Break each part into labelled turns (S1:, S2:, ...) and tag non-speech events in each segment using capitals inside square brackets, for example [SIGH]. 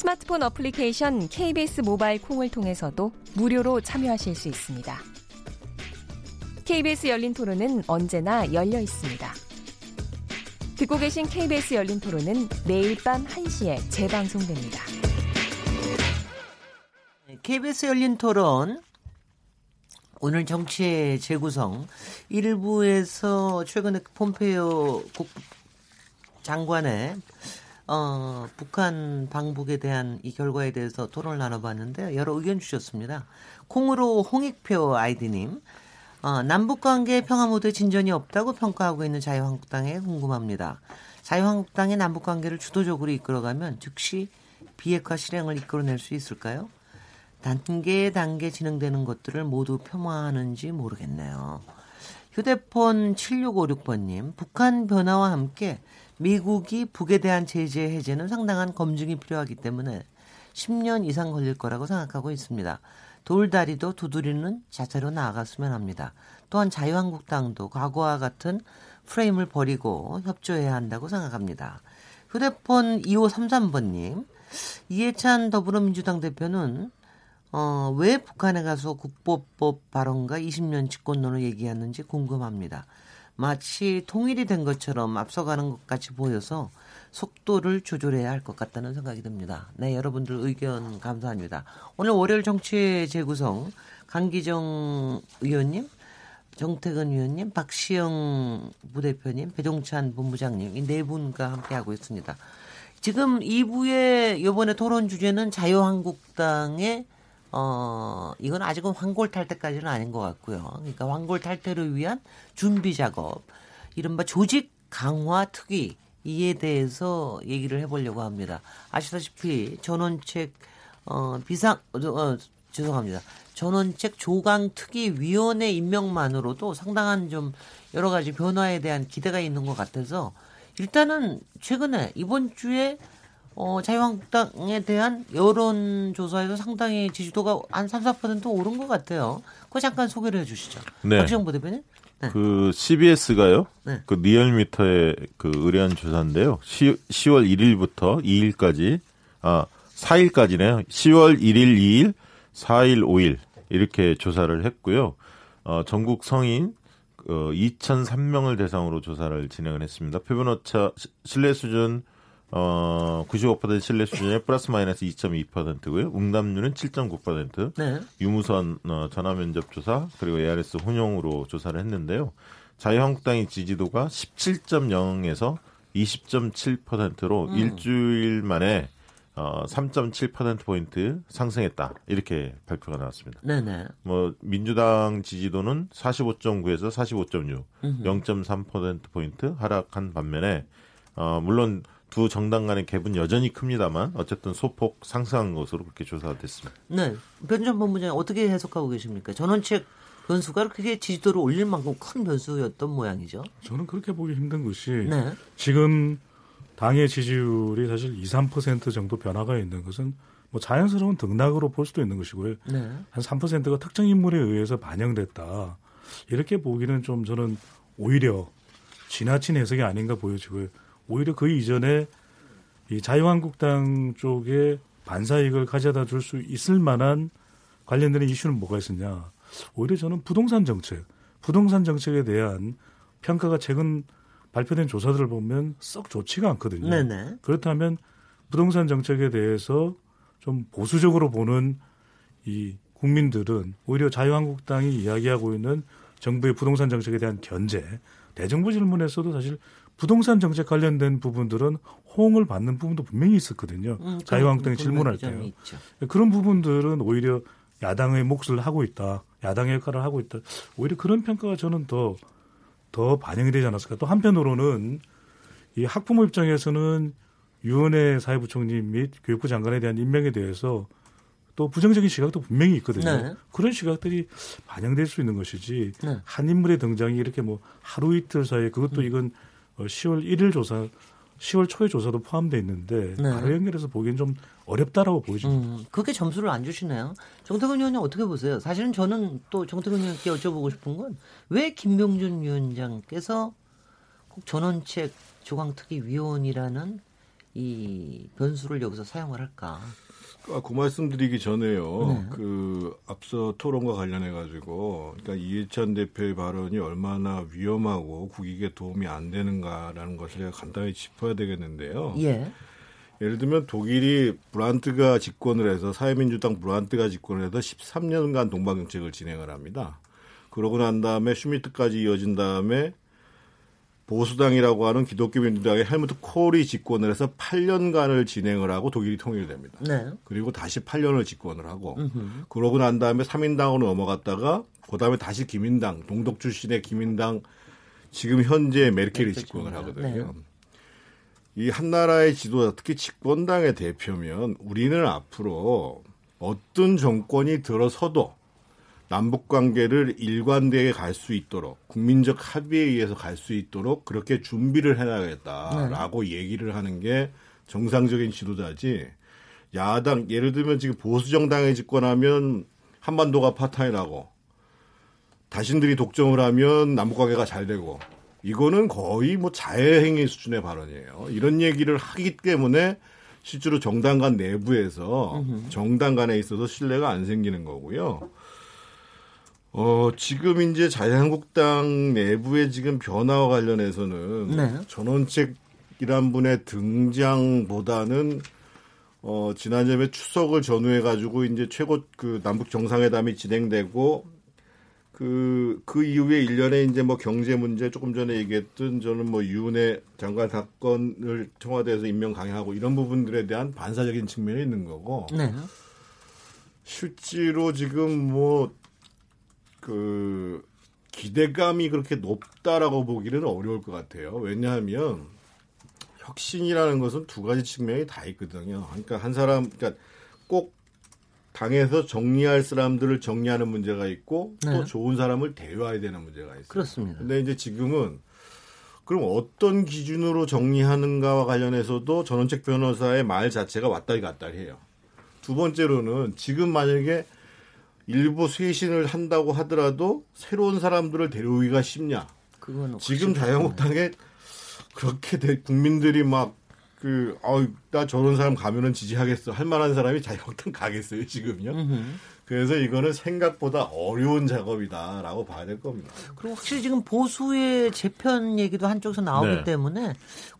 S1: 스마트폰 어플리케이션 KBS 모바일 콩을 통해서도 무료로 참여하실 수 있습니다. KBS 열린 토론은 언제나 열려 있습니다. 듣고 계신 KBS 열린 토론은 매일 밤 1시에 재방송됩니다.
S2: KBS 열린 토론 오늘 정치의 재구성 일부에서 최근에 폼페이오 국 장관의 어, 북한 방북에 대한 이 결과에 대해서 토론을 나눠봤는데 여러 의견 주셨습니다. 콩으로 홍익표 아이디님, 어, 남북 관계 평화 모드 진전이 없다고 평가하고 있는 자유한국당에 궁금합니다. 자유한국당의 남북 관계를 주도적으로 이끌어가면 즉시 비핵화 실행을 이끌어낼 수 있을까요? 단계 단계 진행되는 것들을 모두 폄하하는지 모르겠네요. 휴대폰 7656번님, 북한 변화와 함께 미국이 북에 대한 제재 해제는 상당한 검증이 필요하기 때문에 10년 이상 걸릴 거라고 생각하고 있습니다. 돌다리도 두드리는 자세로 나아갔으면 합니다. 또한 자유한국당도 과거와 같은 프레임을 버리고 협조해야 한다고 생각합니다. 휴대폰 2533번님, 이해찬 더불어민주당 대표는 어, 왜 북한에 가서 국보법 발언과 20년 집권론을 얘기하는지 궁금합니다. 마치 통일이 된 것처럼 앞서가는 것 같이 보여서 속도를 조절해야 할 것 같다는 생각이 듭니다. 네, 여러분들 의견 감사합니다. 오늘 월요일 정치 재구성 강기정 의원님, 정태근 의원님, 박시영 부대표님, 배종찬 본부장님 이 네 분과 함께 하고 있습니다. 지금 2부의 이번에 토론 주제는 자유한국당의 어, 이건 아직은 황골 탈퇴까지는 아닌 것 같고요. 그러니까 황골 탈퇴를 위한 준비 작업, 이른바 조직 강화 특위, 이에 대해서 얘기를 해보려고 합니다. 아시다시피 전원책, 어, 비상, 어, 죄송합니다. 전원책 조강 특위 위원회 임명만으로도 상당한 좀 여러 가지 변화에 대한 기대가 있는 것 같아서 일단은 최근에 이번 주에 어, 자유한국당에 대한 여론조사에서 상당히 지지도가 한 3, 4% 오른 것 같아요. 그거 잠깐 소개를 해 주시죠. 네. 박지영 부대표님.
S3: 네. 그 CBS가요. 네. 그 리얼미터의 그 의뢰한 조사인데요. 10, 10월 1일부터 2일까지 아 4일까지네요. 10월 1일, 2일, 4일, 5일 이렇게 조사를 했고요. 어, 전국 성인 어, 2,003명을 대상으로 조사를 진행을 했습니다. 표본 오차 신뢰 수준 어, 95% 신뢰 수준의 플러스 마이너스 2.2%고요. 응답률은 7.9%. 네. 유무선 어, 전화 면접 조사 그리고 ARS 혼용으로 조사를 했는데요. 자유한국당의 지지도가 17.0에서 20.7%로 음. 일주일 만에 어, 3.7%포인트 상승했다. 이렇게 발표가 나왔습니다. 네네. 뭐, 민주당 지지도는 45.9에서 45.6, 음흠. 0.3%포인트 하락한 반면에, 어, 물론 두 정당 간의 갭은 여전히 큽니다만 어쨌든 소폭 상승한 것으로 그렇게 조사가 됐습니다.
S2: 네. 변전 본부장님 어떻게 해석하고 계십니까? 전원책 변수가 그렇게 지지도를 올릴 만큼 큰 변수였던 모양이죠.
S4: 저는 그렇게 보기 힘든 것이 네. 지금 당의 지지율이 사실 2, 3% 정도 변화가 있는 것은 뭐 자연스러운 등락으로 볼 수도 있는 것이고요. 네. 한 3%가 특정 인물에 의해서 반영됐다. 이렇게 보기는 좀 저는 오히려 지나친 해석이 아닌가 보여지고요. 오히려 그 이전에 이 자유한국당 쪽에 반사이익을 가져다 줄 수 있을 만한 관련되는 이슈는 뭐가 있었냐. 오히려 저는 부동산 정책, 부동산 정책에 대한 평가가 최근 발표된 조사들을 보면 썩 좋지가 않거든요. 네네. 그렇다면 부동산 정책에 대해서 좀 보수적으로 보는 이 국민들은 오히려 자유한국당이 이야기하고 있는 정부의 부동산 정책에 대한 견제, 대정부 질문에서도 사실 부동산 정책 관련된 부분들은 호응을 받는 부분도 분명히 있었거든요. 음, 자유한국당이 질문할 때요. 있죠. 그런 부분들은 오히려 야당의 몫을 하고 있다. 야당의 역할을 하고 있다. 오히려 그런 평가가 저는 더, 더 반영이 되지 않았을까. 또 한편으로는 이 학부모 입장에서는 유은혜 사회부총리 및 교육부 장관에 대한 임명에 대해서 또 부정적인 시각도 분명히 있거든요. 네. 그런 시각들이 반영될 수 있는 것이지 네. 한 인물의 등장이 이렇게 뭐 하루 이틀 사이에 그것도 음. 이건 10월 어, 1일 조사 10월 초에 조사도 포함되어 있는데 네. 바로 연결해서 보기엔 좀 어렵다라고 보여집니다. 음,
S2: 그게 점수를 안 주시나요? 정태근 위원님 어떻게 보세요? 사실은 저는 또 정태근 위원께 여쭤보고 싶은 건 왜 김병준 위원장께서 꼭 전원책 조강특위 위원이라는 이 변수를 여기서 사용을 할까?
S5: 아, 그 말씀드리기 전에요. 네. 그 앞서 토론과 관련해 가지고 그러니까 이해찬 대표의 발언이 얼마나 위험하고 국익에 도움이 안 되는가라는 것을 제가 간단히 짚어야 되겠는데요. 예. 예를 들면 독일이 브란트가 집권을 해서 사회민주당 브란트가 집권을 해서 13년간 동방 정책을 진행을 합니다. 그러고 난 다음에 슈미트까지 이어진 다음에 보수당이라고 하는 기독교 민주당의 헬무트 콜이 집권을 해서 8년간을 진행을 하고 독일이 통일됩니다. 네. 그리고 다시 8년을 집권을 하고 음흠. 그러고 난 다음에 3인당으로 넘어갔다가 그다음에 다시 기민당 동독 출신의 기민당 지금 현재 메르켈이 집권을 하거든요. 네. 이 한 나라의 지도자 특히 집권당의 대표면 우리는 앞으로 어떤 정권이 들어서도 남북 관계를 일관되게 갈 수 있도록 국민적 합의에 의해서 갈 수 있도록 그렇게 준비를 해나가겠다라고 네. 얘기를 하는 게 정상적인 지도자지 야당 예를 들면 지금 보수 정당에 집권하면 한반도가 파탄이라고 자신들이 독점을 하면 남북 관계가 잘 되고 이거는 거의 뭐 자해행위 수준의 발언이에요. 이런 얘기를 하기 때문에 실제로 정당 간 내부에서 정당 간에 있어서 신뢰가 안 생기는 거고요. 어, 지금 이제 자유한국당 내부의 지금 변화와 관련해서는 네. 전원책이란 분의 등장보다는 어, 지난점에 추석을 전후해 가지고 이제 최고 그 남북 정상회담이 진행되고 그, 그 이후에 일련에 이제 뭐 경제 문제 조금 전에 얘기했던 저는 뭐 유은혜 장관 사건을 청와대에서 임명 강행하고 이런 부분들에 대한 반사적인 측면이 있는 거고. 네. 실제로 지금 뭐 그 기대감이 그렇게 높다라고 보기는 어려울 것 같아요. 왜냐하면 혁신이라는 것은 두 가지 측면이 다 있거든요. 그러니까 한 사람, 그러니까 꼭 당에서 정리할 사람들을 정리하는 문제가 있고 네. 또 좋은 사람을 대여해야 되는 문제가 있어요.
S2: 그렇습니다.
S5: 근데 이제 지금은 그럼 어떤 기준으로 정리하는가와 관련해서도 전원책 변호사의 말 자체가 왔다리 갔다리 해요. 두 번째로는 지금 만약에 일부 쇄신을 한다고 하더라도 새로운 사람들을 데려오기가 쉽냐? 그건 지금 자유한국당에 그렇게 대, 국민들이 막 그, 어, 나 저런 사람 가면은 지지하겠어. 할 만한 사람이 자유한국당 가겠어요, 지금요. 음흠. 그래서 이거는 생각보다 어려운 작업이다라고 봐야 될 겁니다.
S2: 그리고 확실히 지금 보수의 재편 얘기도 한쪽에서 나오기 네. 때문에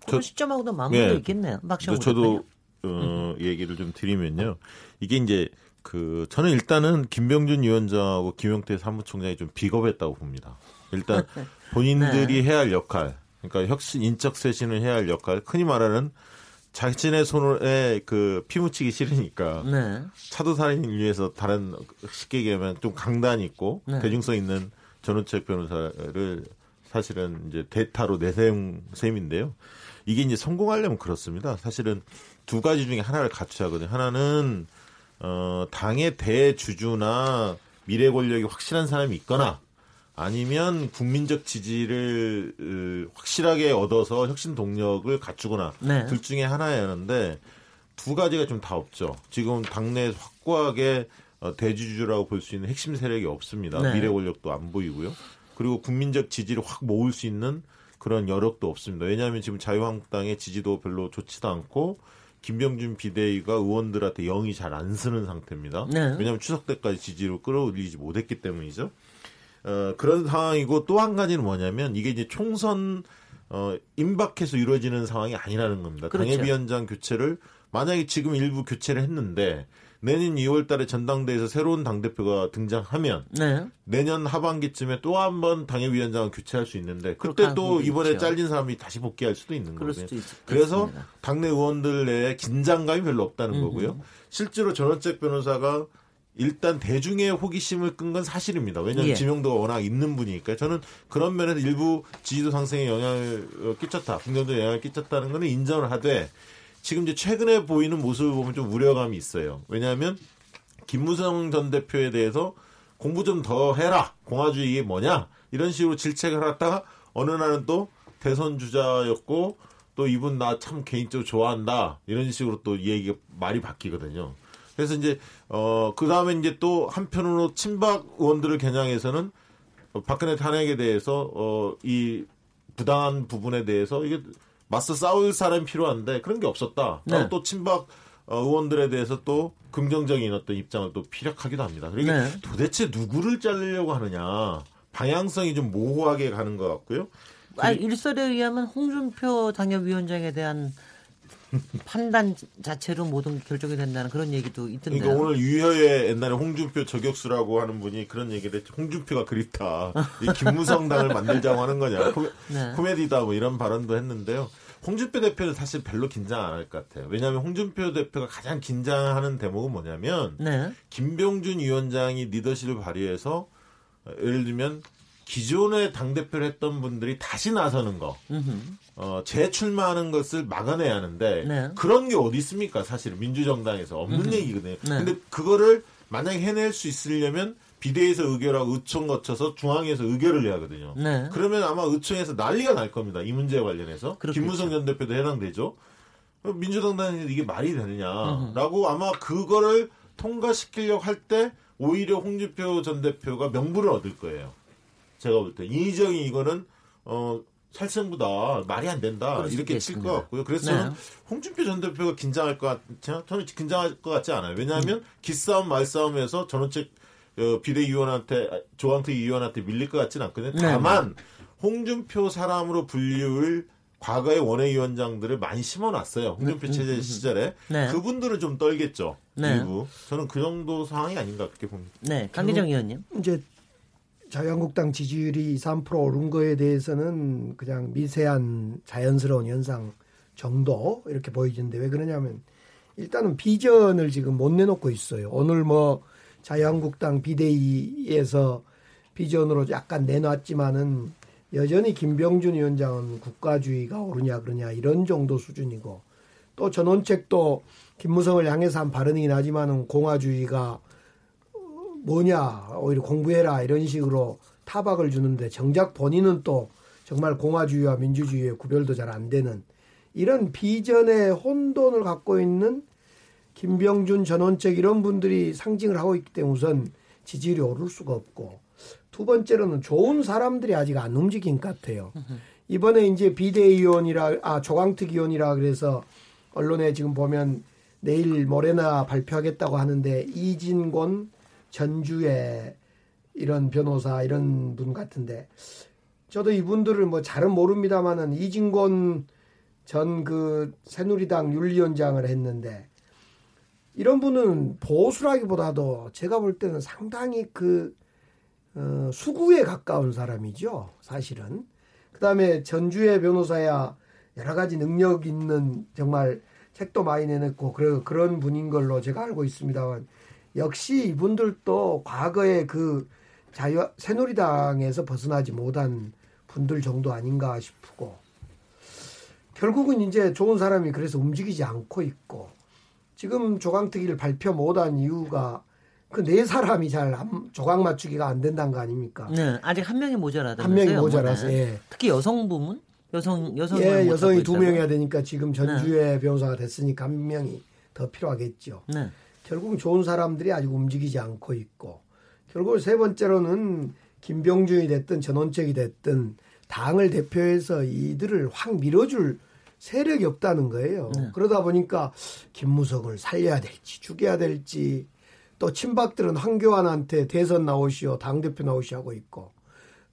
S2: 그런 시점하고도 맞물려 네. 있겠네요.
S3: 막상 저도 어, 얘기를 좀 드리면요. 이게 이제 그 저는 일단은 김병준 위원장하고 김용태 사무총장이 좀 비겁했다고 봅니다. 일단 [LAUGHS] 본인들이 네. 해야 할 역할, 그러니까 혁신 인적 쇄신을 해야 할 역할, 흔히 말하는 자신의 손에 그 피묻히기 싫으니까 네. 차도 살인을 위해서 다른 쉽게 얘기하면 좀 강단 있고 네. 대중성 있는 전우책 변호사를 사실은 이제 대타로 내세운 셈인데요. 이게 이제 성공하려면 그렇습니다. 사실은 두 가지 중에 하나를 갖춰야 하거든요. 하나는 어, 당의 대주주나 미래 권력이 확실한 사람이 있거나 아니면 국민적 지지를 확실하게 얻어서 혁신 동력을 갖추거나 네. 둘 중에 하나였는데 두 가지가 좀 다 없죠. 지금 당내 확고하게 어, 대주주라고 볼 수 있는 핵심 세력이 없습니다. 네. 미래 권력도 안 보이고요. 그리고 국민적 지지를 확 모을 수 있는 그런 여력도 없습니다. 왜냐하면 지금 자유한국당의 지지도 별로 좋지도 않고 김병준 비대위가 의원들한테 영이 잘 안 쓰는 상태입니다. 네. 왜냐하면 추석 때까지 지지를 끌어올리지 못했기 때문이죠. 어, 그런 상황이고 또 한 가지는 뭐냐면 이게 이제 총선 어, 임박해서 이루어지는 상황이 아니라는 겁니다. 그렇죠. 당협위원장 교체를 만약에 지금 일부 교체를 했는데 내년 2월 달에 전당대회에서 새로운 당대표가 등장하면 네. 내년 하반기쯤에 또 한 번 당협위원장을 교체할 수 있는데 그때 또 이번에 있죠. 잘린 사람이 다시 복귀할 수도 있는 거거든요. 그래서 당내 의원들 내에 긴장감이 별로 없다는 음흠. 거고요. 실제로 전원책 변호사가 일단 대중의 호기심을 끈 건 사실입니다. 왜냐하면 예. 지명도가 워낙 있는 분이니까 저는 그런 면에서 일부 지지도 상승에 영향을 끼쳤다, 긍정적 영향을 끼쳤다는 거는 인정을 하되 지금 이제 최근에 보이는 모습을 보면 좀 우려감이 있어요. 왜냐하면 김무성 전 대표에 대해서 공부 좀 더 해라. 공화주의 이게 뭐냐? 이런 식으로 질책을 하다가 어느 날은 또 대선 주자였고 또 이분 나 참 개인적으로 좋아한다. 이런 식으로 또 얘기가 말이 바뀌거든요. 그래서 이제 어 그다음에 이제 또 한편으로 친박 의원들을 겨냥해서는 박근혜 탄핵에 대해서 어이 부당한 부분에 대해서 이게 맞서 싸울 사람이 필요한데 그런 게 없었다. 네. 또 친박 어, 의원들에 대해서 또 긍정적인 어떤 입장을 또 피력하기도 합니다. 그러니까 네. 도대체 누구를 자르려고 하느냐 방향성이 좀 모호하게 가는 것 같고요.
S2: 아, 일설에 의하면 홍준표 당협위원장에 대한 [LAUGHS] 판단 자체로 모든 게 결정이 된다는 그런 얘기도 있던데요.
S3: 그러니까 오늘 유효의 옛날에 홍준표 저격수라고 하는 분이 그런 얘기를 했죠. 홍준표가 그립다. 이 [LAUGHS] 김무성 당을 만들자고 하는 거냐. 코메, 네. 코미디다 뭐 이런 발언도 했는데요. 홍준표 대표는 사실 별로 긴장 안 할 것 같아요. 왜냐하면 홍준표 대표가 가장 긴장하는 대목은 뭐냐면 네. 김병준 위원장이 리더십을 발휘해서 예를 들면 기존의 당 대표를 했던 분들이 다시 나서는 거, 어, 재출마하는 것을 막아내야 하는데 네. 그런 게 어디 있습니까? 사실 민주정당에서 없는 음흠. 얘기거든요. 네. 근데 그거를 만약에 해낼 수 있으려면 비대위에서 의결하고 의총 거쳐서 중앙에서 의결을 해야 하거든요. 네. 그러면 아마 의총에서 난리가 날 겁니다. 이 문제에 관련해서. 그렇겠죠. 김무성 전 대표도 해당되죠. 민주당 단에 이게 말이 되느냐라고 아마 그거를 통과시키려고 할 때 오히려 홍준표 전 대표가 명분을 얻을 거예요. 제가 볼 때. 이정이 이거는 어 살생부다 말이 안 된다 이렇게 칠 것 같고요. 그래서 네. 홍준표 전 대표가 긴장할 것 같지 저는 긴장할 것 같지 않아요. 왜냐하면 음. 기싸움 말싸움에서 전원책 어, 비대위원한테 조항태 위원한테 밀릴 것 같지는 않거든요. 네. 다만 홍준표 사람으로 분류를 과거의 원외위원장들을 많이 심어놨어요. 홍준표 음, 체제 음, 음. 시절에 네. 그분들은 좀 떨겠죠. 네. 일부 저는 그 정도 상황이 아닌가 그렇게 봅니다.
S2: 네, 강기정 의원님.
S6: 이제 자유한국당 지지율이 3% 오른 거에 대해서는 그냥 미세한 자연스러운 현상 정도 이렇게 보이는데 왜 그러냐면 일단은 비전을 지금 못 내놓고 있어요. 오늘 뭐 자유한국당 비대위에서 비전으로 약간 내놨지만은 여전히 김병준 위원장은 국가주의가 오르냐 그러냐 이런 정도 수준이고 또 전원책도 김무성을 향해서 한 발언이긴 하지만은 공화주의가 뭐냐 오히려 공부해라 이런 식으로 타박을 주는데 정작 본인은 또 정말 공화주의와 민주주의의 구별도 잘 안 되는 이런 비전의 혼돈을 갖고 있는 김병준 전원책 이런 분들이 상징을 하고 있기 때문에 우선 지지율이 오를 수가 없고 두 번째로는 좋은 사람들이 아직 안 움직인 것 같아요. 이번에 이제 비대위원이라 아 조광특 위원이라 그래서 언론에 지금 보면 내일 모레나 발표하겠다고 하는데 이진권 전주의 이런 변호사 이런 분 같은데 저도 이분들을 뭐 잘은 모릅니다만은 이진권 전그 새누리당 윤리위원장을 했는데 이런 분은 보수라기보다도 제가 볼 때는 상당히 그 어, 수구에 가까운 사람이죠 사실은. 그다음에 전주의 변호사야 여러 가지 능력 있는 정말 책도 많이 내냈고 그런 그런 분인 걸로 제가 알고 있습니다만 역시 이분들도 과거에 그 자유 새누리당에서 벗어나지 못한 분들 정도 아닌가 싶고 결국은 이제 좋은 사람이 그래서 움직이지 않고 있고 지금 조강특위를 발표 못한 이유가 그 네 사람이 잘 조각 맞추기가 안 된다는 거 아닙니까?
S2: 네, 아직 한 명이 모자라다.
S6: 한 명이 모자라서 예.
S2: 특히 여성 부문 여성 여성
S6: 예, 여성이 두 명이야 되니까 지금 전주의 네. 변호사가 됐으니까 한 명이 더 필요하겠죠. 네. 결국 좋은 사람들이 아직 움직이지 않고 있고 결국 세 번째로는 김병준이 됐든 전원책이 됐든 당을 대표해서 이들을 확 밀어줄 세력이 없다는 거예요. 네. 그러다 보니까 김무성을 살려야 될지 죽여야 될지 또 친박들은 황교안한테 대선 나오시오 당대표 나오시 하고 있고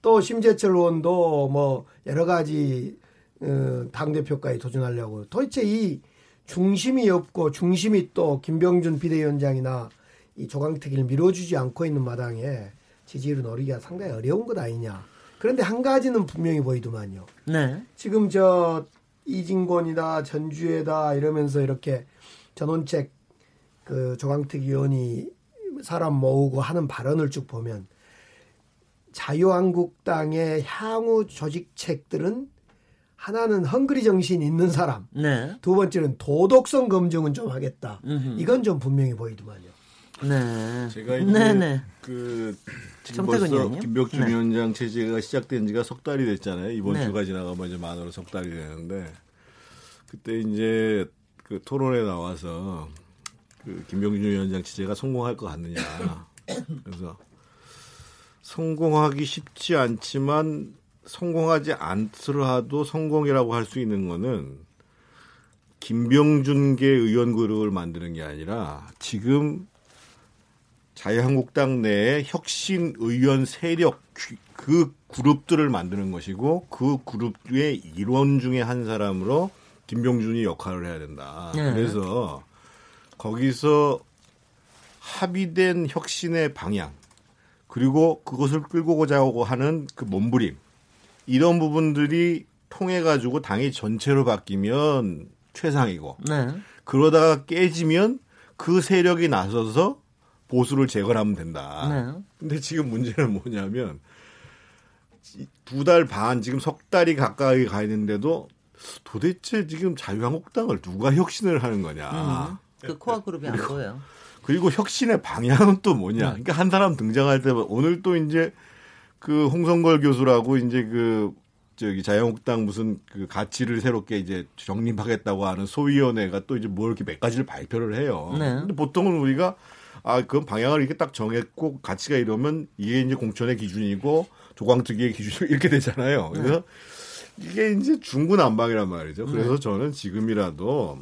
S6: 또 심재철 의원도 뭐 여러 가지 어, 당대표까지 도전하려고 도대체 이 중심이 없고 중심이 또 김병준 비대위원장이나 이 조강특위를 밀어주지 않고 있는 마당에 지지율을 노리기가 상당히 어려운 것 아니냐. 그런데 한 가지는 분명히 보이더만요. 네. 지금 저 이진권이다 전주에다 이러면서 이렇게 전원책 그 조강특 위원이 사람 모으고 하는 발언을 쭉 보면 자유한국당의 향후 조직책들은 하나는 헝그리 정신 있는 사람. 네. 두 번째는 도덕성 검증은 좀 하겠다. 음흠. 이건 좀 분명히 보이더만요.
S2: 네.
S5: 제가 이제 네네. 그 지금 벌써 의원님? 김벽준 네. 위원장 체제가 시작된 지가 석 달이 됐잖아요. 이번 네. 주가 지나가면 이제 만으로 석 달이 되는데 그때 이제 그 토론에 나와서 그 김병준 위원장 체제가 성공할 것 같느냐. [COUGHS] 그래서 성공하기 쉽지 않지만 성공하지 않더라도 성공이라고 할 수 있는 거는 김병준계 의원 그룹을 만드는 게 아니라 지금 자유한국당 내에 혁신 의원 세력 그 그룹들을 만드는 것이고 그 그룹의 일원 중에 한 사람으로 김병준이 역할을 해야 된다. 네. 그래서 거기서 합의된 혁신의 방향 그리고 그것을 끌고 고자고 하는 그 몸부림 이런 부분들이 통해 가지고 당이 전체로 바뀌면 최상이고 네. 그러다가 깨지면 그 세력이 나서서 보수를 재건하면 된다. 네. 근데 지금 문제는 뭐냐면 두 달 반 지금 석 달이 가까이 가 있는데도 도대체 지금 자유한국당을 누가 혁신을 하는 거냐. 음,
S2: 그 코어 그룹이 안 보여요.
S5: 그리고 혁신의 방향은 또 뭐냐. 네. 그러니까 한 사람 등장할 때 오늘 또 이제 그 홍성걸 교수라고 이제 그 저기 자유한국당 무슨 그 가치를 새롭게 이제 정립하겠다고 하는 소위원회가 또 이제 뭐 이렇게 몇 가지를 발표를 해요. 네. 근데 보통은 우리가 아, 그 방향을 이렇게 딱 정했고 가치가 이러면 이게 이제 공천의 기준이고 조광특위의 기준 [LAUGHS] 이렇게 되잖아요. 그래서 네. 이게 이제 중구난방이란 말이죠. 그래서 네. 저는 지금이라도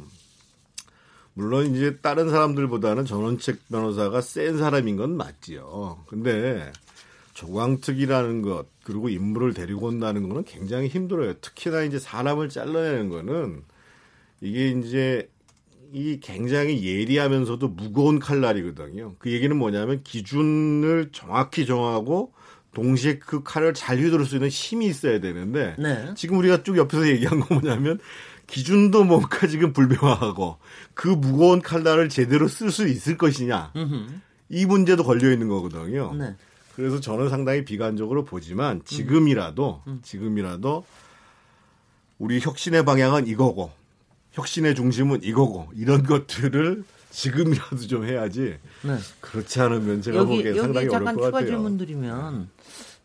S5: 물론 이제 다른 사람들보다는 전원책 변호사가 센 사람인 건 맞지요. 근데 조광특이라는 것 그리고 인물을 데리고 온다는 거는 굉장히 힘들어요. 특히나 이제 사람을 잘라내는 거는 이게 이제 이 굉장히 예리하면서도 무거운 칼날이거든요. 그 얘기는 뭐냐면 기준을 정확히 정하고 동시에 그 칼을 잘 휘두를 수 있는 힘이 있어야 되는데 네. 지금 우리가 쭉 옆에서 얘기한 거 뭐냐면 기준도 뭔가 지금 불명하고 그 무거운 칼날을 제대로 쓸 수 있을 것이냐 음흠. 이 문제도 걸려 있는 거거든요. 네. 그래서 저는 상당히 비관적으로 보지만 지금이라도 음. 지금이라도 우리 혁신의 방향은 이거고 혁신의 중심은 이거고 이런 것들을 지금이라도 좀 해야지. 네. 그렇지 않으면 제가 여기, 보기엔 상당히 어려울 것 같아요.
S2: 잠깐 추가 질문 드리면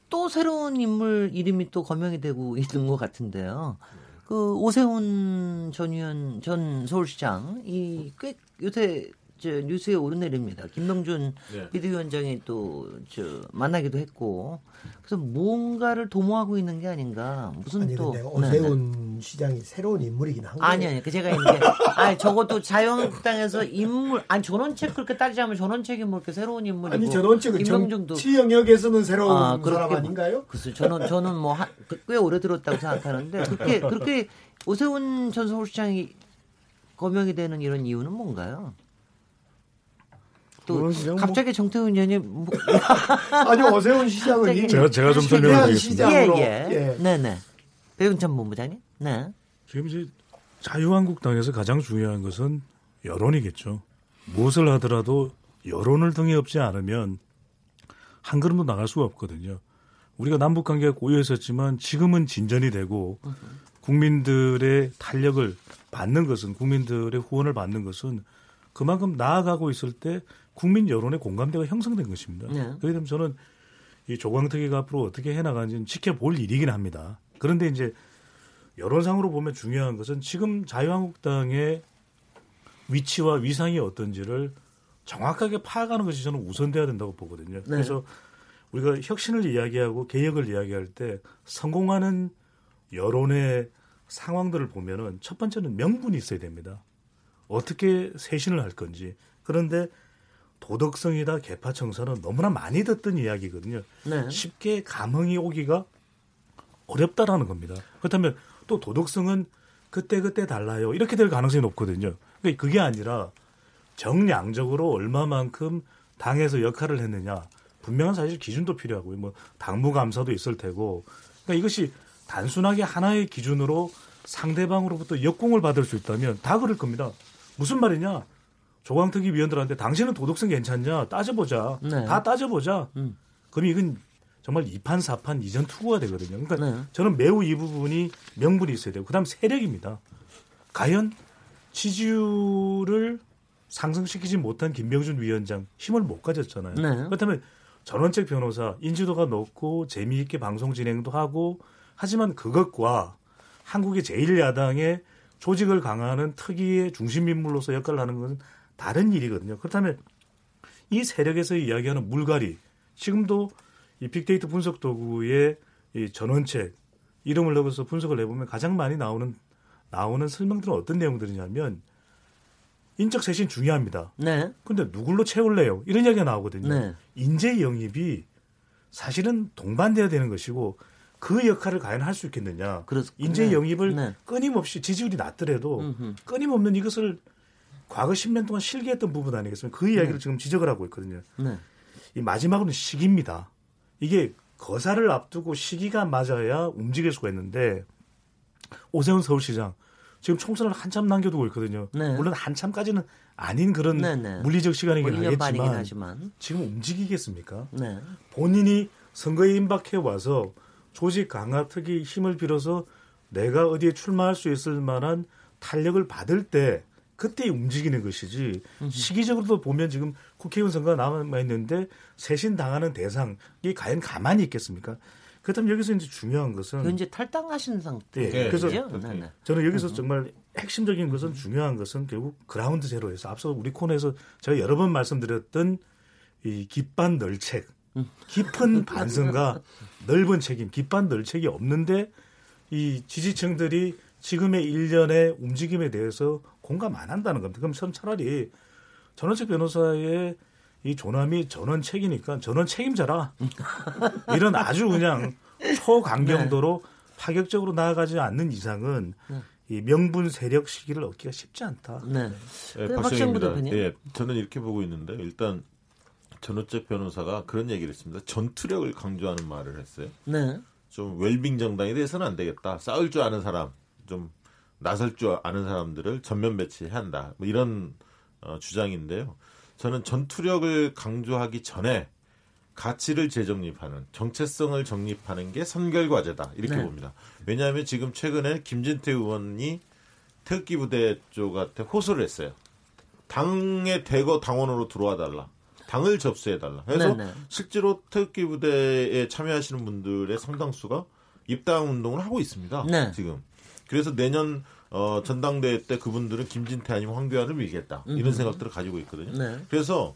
S2: 또 새로운 인물 이름이 또 거명이 되고 [LAUGHS] 있는 것 같은데요. 그 오세훈 전 의원 전 서울시장 이 꽤 요새 저 뉴스에 오르내립니다. 김명준 네. 비대위원장이 또 저 만나기도 했고 그래서 뭔가를 도모하고 있는 게 아닌가 무슨
S6: 아니,
S2: 또
S6: 오세훈 네, 네. 시장이 새로운 인물이긴 한.
S2: 아니 아니 그 제가 이제 [LAUGHS] 아니 적어도 자유한국당에서 인물 아니 전원책 그렇게 따지자면 전원책이 뭐 이렇게 새로운 인물이고
S6: 아니 전원책은 정치 영역에서는 새로운 아, 사람 아닌가요?
S2: 글쎄 저는 저는 뭐꽤 그 오래 들었다고 생각하는데 그렇게 그렇게 오세훈 전 서울시장이 거명이 되는 이런 이유는 뭔가요? 또 뭐 갑자기 정태훈 의원이 뭐 [LAUGHS]
S6: 아니 어세훈 시장은
S4: 제가 제가 좀 설명드리겠습니다.
S2: 예, 예. 예. 네, 네. 배은찬 본부장님. 네.
S4: 지금 이제 자유한국당에서 가장 중요한 것은 여론이겠죠. 무엇을 하더라도 여론을 등에 업지 않으면 한 걸음도 나갈 수가 없거든요. 우리가 남북 관계가 고요했었지만 지금은 진전이 되고 국민들의 탄력을 받는 것은 국민들의 후원을 받는 것은 그만큼 나아가고 있을 때 국민 여론의 공감대가 형성된 것입니다. 네. 그렇기 때문에 저는 이 조광특위가 앞으로 어떻게 해나가는지는 지켜볼 일이긴 합니다. 그런데 이제 여론상으로 보면 중요한 것은 지금 자유한국당의 위치와 위상이 어떤지를 정확하게 파악하는 것이 저는 우선돼야 된다고 보거든요. 네. 그래서 우리가 혁신을 이야기하고 개혁을 이야기할 때 성공하는 여론의 상황들을 보면은 첫 번째는 명분이 있어야 됩니다. 어떻게 쇄신을 할 건지. 그런데 도덕성이다 개파 청산은 너무나 많이 듣던 이야기거든요. 네. 쉽게 감흥이 오기가 어렵다라는 겁니다. 그렇다면 또 도덕성은 그때 그때 달라요. 이렇게 될 가능성이 높거든요. 그러니까 그게 아니라 정량적으로 얼마만큼 당에서 역할을 했느냐 분명한 사실 기준도 필요하고요. 뭐 당무 감사도 있을 테고. 그러니까 이것이 단순하게 하나의 기준으로 상대방으로부터 역공을 받을 수 있다면 다 그럴 겁니다. 무슨 말이냐? 조광특위 위원들한테 당신은 도덕성 괜찮냐 따져보자. 네. 다 따져보자. 음. 그럼 이건 정말 이판사판 이전 투구가 되거든요. 그러니까 네. 저는 매우 이 부분이 명분이 있어야 되고 그다음 세력입니다. 과연 지지율을 상승시키지 못한 김병준 위원장 힘을 못 가졌잖아요. 네. 그렇다면 전원책 변호사 인지도가 높고 재미있게 방송 진행도 하고 하지만 그것과 한국의 제1야당의 조직을 강화하는 특위의 중심 인물로서 역할을 하는 것은 다른 일이거든요. 그렇다면 이 세력에서 이야기하는 물갈이 지금도 이 빅데이터 분석 도구의 이 전원책 이름을 넣어서 분석을 해보면 가장 많이 나오는 나오는 설명들은 어떤 내용들이냐면 인적 쇄신 중요합니다. 네. 근데 누굴로 채울래요? 이런 이야기가 나오거든요. 네. 인재 영입이 사실은 동반돼야 되는 것이고 그 역할을 과연 할 수 있겠느냐. 그렇, 인재 네. 영입을 네. 끊임없이 지지율이 낮더라도 음흠. 끊임없는 이것을 과거 10년 동안 실기했던 부분 아니겠습니까? 그 이야기를 네. 지금 지적을 하고 있거든요. 네. 이 마지막으로는 시기입니다. 이게 거사를 앞두고 시기가 맞아야 움직일 수가 있는데 오세훈 서울시장 지금 총선을 한참 남겨두고 있거든요. 네. 물론 한참까지는 아닌 그런 네, 네. 물리적 시간이긴 뭐 하겠지만 하지만. 지금 움직이겠습니까? 네. 본인이 선거에 임박해 와서 조직 강화 특위 힘을 빌어서 내가 어디에 출마할 수 있을 만한 탄력을 받을 때 그때 움직이는 것이지 시기적으로도 보면 지금 국회의원 선거가 남아 있는데 쇄신 당하는 대상이 과연 가만히 있겠습니까? 그렇다면 여기서 이제 중요한 것은
S2: 현재 탈당하신 상태. 네.
S4: 그래서 네. 네. 저는 여기서 음. 정말 핵심적인 것은 중요한 것은 결국 그라운드 제로에서 앞서 우리 코너에서 제가 여러 번 말씀드렸던 이 깊반 널책, 음. 깊은 반성과 넓은 책임, 깊반 널책이 없는데 이 지지층들이 지금의 일련의 움직임에 대해서 공감 안 한다는 겁니다. 그럼 저는 차라리 전원책 변호사의 이 조남이 전원 책이니까 전원 책임져라. [LAUGHS] 이런 아주 그냥 초강경도로 네. 파격적으로 나아가지 않는 이상은 네. 이 명분 세력 시기를 얻기가 쉽지 않다. 네.
S3: 네 박정입니다. 예, 저는 이렇게 보고 있는데 일단 전원책 변호사가 그런 얘기를 했습니다. 전투력을 강조하는 말을 했어요. 네. 좀 웰빙 정당에 대해서는 안 되겠다. 싸울 줄 아는 사람, 좀 나설 줄 아는 사람들을 전면 배치해야 한다. 뭐 이런 어, 주장인데요. 저는 전투력을 강조하기 전에 가치를 재정립하는 정체성을 정립하는 게 선결 과제다 이렇게 네. 봅니다. 왜냐하면 지금 최근에 김진태 의원이 태극기 부대 쪽한테 호소를 했어요. 당에 대거 당원으로 들어와 달라. 당을 접수해 달라. 그래서 네네. 실제로 태극기 부대에 참여하시는 분들의 상당수가 입당 운동을 하고 있습니다. 네. 지금. 그래서 내년 어, 전당대회 때 그분들은 김진태 아니면 황교안을 밀겠다. 이런 음. 생각들을 가지고 있거든요. 네. 그래서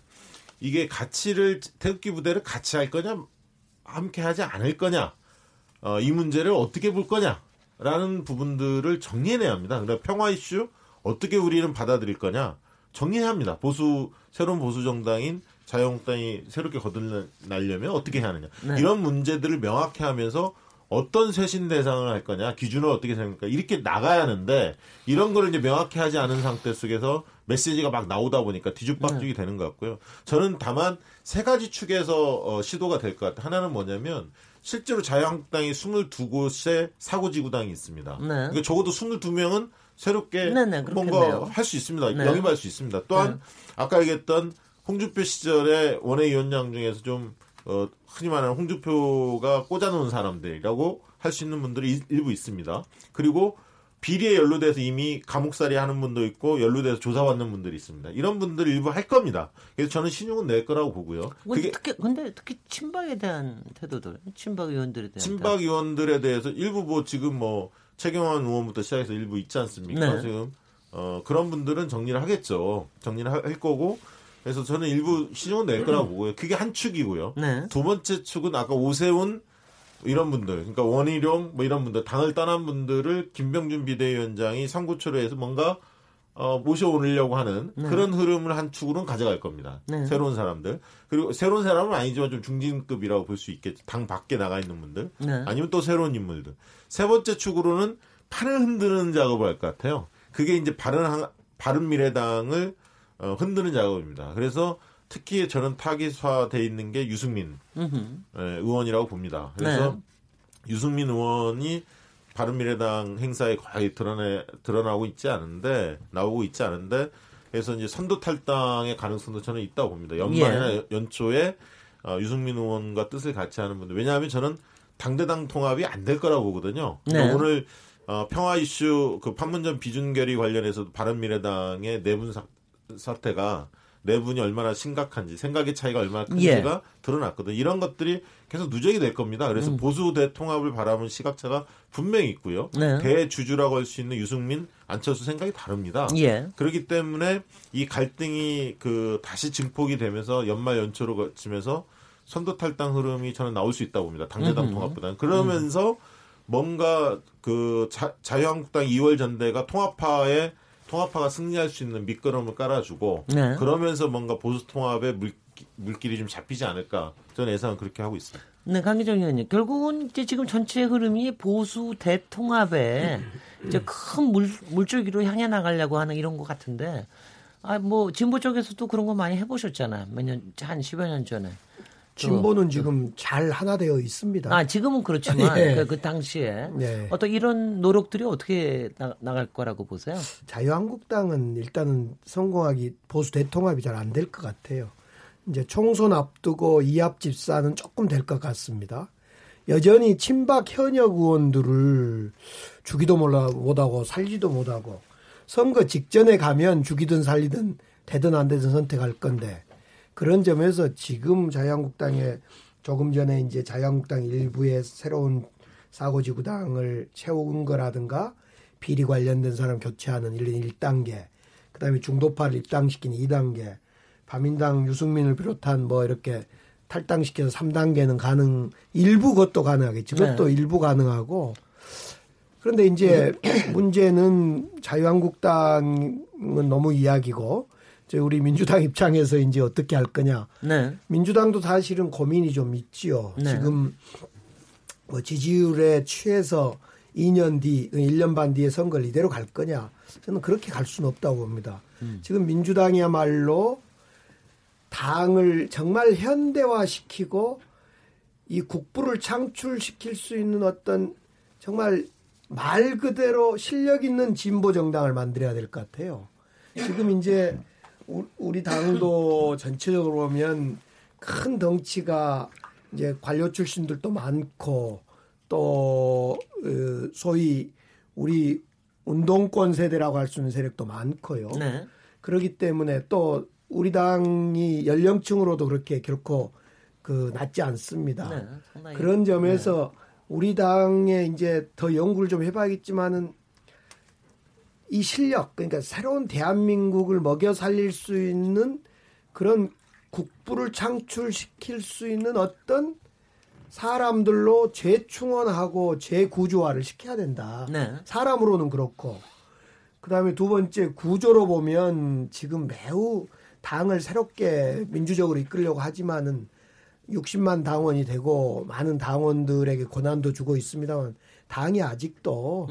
S3: 이게 가치를 태극기 부대를 같이 할 거냐 함께 하지 않을 거냐 어, 이 문제를 어떻게 볼 거냐라는 부분들을 정리해내야 합니다. 그러니까 평화 이슈 어떻게 우리는 받아들일 거냐 정리해야 합니다. 보수 새로운 보수 정당인 자유한국당이 새롭게 거듭나려면 어떻게 해야 하느냐 네. 이런 문제들을 명확히 하면서 어떤 쇄신 대상을 할 거냐, 기준을 어떻게 생각할까 이렇게 나가야 하는데 이런 거를 이제 명확히 하지 않은 상태 속에서 메시지가 막 나오다 보니까 뒤죽박죽이 네. 되는 것 같고요. 저는 다만 세 가지 축에서 어, 시도가 될 것 같아요. 하나는 뭐냐면 실제로 자유한국당이 22곳에 사고지구당이 있습니다. 네. 그러니까 적어도 22명은 새롭게 네네, 뭔가 할 수 있습니다. 네. 영입할 수 있습니다. 또한 네. 아까 얘기했던 홍준표 시절에 원외위원장 중에서 좀 어, 흔히 말하는 홍준표가 꽂아놓은 사람들이라고 할 수 있는 분들이 일부 있습니다. 그리고 비리에 연루돼서 이미 감옥살이 하는 분도 있고 연루돼서 조사받는 분들이 있습니다. 이런 분들 일부 할 겁니다. 그래서 저는 신용은 낼 거라고 보고요.
S2: 그게 특히 근데 특히 친박에 대한 태도들, 친박 의원들에 대한
S3: 친박 의원들에 대해서 일부 뭐 지금 뭐 최경환 의원부터 시작해서 일부 있지 않습니까? 네. 지금 어 그런 분들은 정리를 하겠죠. 정리를 할 거고 그래서 저는 일부 신용은 낼 거라고 보고요. 그게 한 축이고요. 네. 두 번째 축은 아까 오세훈 이런 분들, 그러니까 원희룡 뭐 이런 분들, 당을 떠난 분들을 김병준 비대위원장이 선구초로 해서 뭔가 어, 모셔오려고 하는 네. 그런 흐름을 한 축으로는 가져갈 겁니다. 네. 새로운 사람들. 그리고 새로운 사람은 아니지만 좀 중진급이라고 볼 수 있겠죠. 당 밖에 나가 있는 분들. 네. 아니면 또 새로운 인물들. 세 번째 축으로는 판을 흔드는 작업을 할 것 같아요. 그게 이제 바른, 바른 미래당을 어, 흔드는 작업입니다. 그래서 특히 저는 타깃화돼 있는 게 유승민 예, 의원이라고 봅니다. 그래서 네. 유승민 의원이 바른미래당 행사에 거의 드러내 드러나고 있지 않은데 나오고 있지 않은데 그래서 이제 선도 탈당의 가능성도 저는 있다고 봅니다. 연말이나 예. 연초에 어, 유승민 의원과 뜻을 같이 하는 분들 왜냐하면 저는 당대당 통합이 안 될 거라고 보거든요. 네. 오늘 어, 평화 이슈 그 판문점 비준결의 관련해서 바른미래당의 내분 사, 사태가 내분이 얼마나 심각한지 생각의 차이가 얼마나 큰지가 예. 드러났거든. 이런 것들이 계속 누적이 될 겁니다. 그래서 음. 보수 대통합을 바라보는 시각차가 분명히 있고요. 네. 대주주라고 할 수 있는 유승민, 안철수 생각이 다릅니다. 예. 그렇기 때문에 이 갈등이 그 다시 증폭이 되면서 연말 연초로 거치면서 선도 탈당 흐름이 저는 나올 수 있다고 봅니다. 당대당 통합보다는 그러면서 음. 뭔가 그 자, 자유한국당 2월 전대가 통합파에 통합파가 승리할 수 있는 밑거름을 깔아주고 네. 그러면서 뭔가 보수 통합의 물, 물길이 좀 잡히지 않을까 저는 예상은 그렇게 하고 있습니다.
S2: 네, 강기정 의원님. 결국은 이제 지금 전체 흐름이 보수 대통합에 이제 큰 물, 물줄기로 향해 나가려고 하는 이런 것 같은데, 아, 뭐, 진보 쪽에서도 그런 거 많이 해보셨잖아요. 몇 년, 한 10여 년 전에.
S6: 진보는 지금 잘 하나 되어 있습니다.
S2: 아, 지금은 그렇지만 네. [LAUGHS] 그, 그, 당시에 네. 어떤 이런 노력들이 어떻게 나, 갈 거라고 보세요?
S6: 자유한국당은 일단은 성공하기 보수 대통합이 잘 안 될 것 같아요. 이제 총선 앞두고 이합 집사는 조금 될 것 같습니다. 여전히 친박 현역 의원들을 주기도 못하고 살지도 못하고 선거 직전에 가면 죽이든 살리든 되든 안 되든 선택할 건데 그런 점에서 지금 자유한국당에 조금 전에 이제 자유한국당 일부의 새로운 사고지구당을 채운 거라든가 비리 관련된 사람 교체하는 1단계, 그 다음에 중도파를 입당시키는 2단계, 바민당 유승민을 비롯한 뭐 이렇게 탈당시켜서 3단계는 가능, 일부 그것도 가능하겠지. 그것도 네. 일부 가능하고. 그런데 이제 문제는 자유한국당은 너무 이야기고 저 우리 민주당 입장에서 이제 어떻게 할 거냐. 네. 민주당도 사실은 고민이 좀 있지요. 네. 지금 뭐 지지율에 취해서 2년 뒤, 1년 반 뒤에 선거를 이대로 갈 거냐. 저는 그렇게 갈 수는 없다고 봅니다. 음. 지금 민주당이야말로 당을 정말 현대화시키고 이 국부를 창출시킬 수 있는 어떤 정말 말 그대로 실력 있는 진보 정당을 만들어야 될 것 같아요. 지금 이제 우리 당도 [LAUGHS] 전체적으로 보면 큰 덩치가 이제 관료 출신들도 많고 또 어, 소위 우리 운동권 세대라고 할 수 있는 세력도 많고요. 네. 그렇기 때문에 또 우리 당이 연령층으로도 그렇게 결코 그 낮지 않습니다. 네, 그런 점에서 네. 우리 당에 이제 더 연구를 좀 해봐야겠지만은 이 실력, 그러니까 새로운 대한민국을 먹여 살릴 수 있는 그런 국부를 창출시킬 수 있는 어떤 사람들로 재충원하고 재구조화를 시켜야 된다. 네. 사람으로는 그렇고. 그 다음에 두 번째 구조로 보면 지금 매우 당을 새롭게 민주적으로 이끌려고 하지만은 60만 당원이 되고 많은 당원들에게 권한도 주고 있습니다만 당이 아직도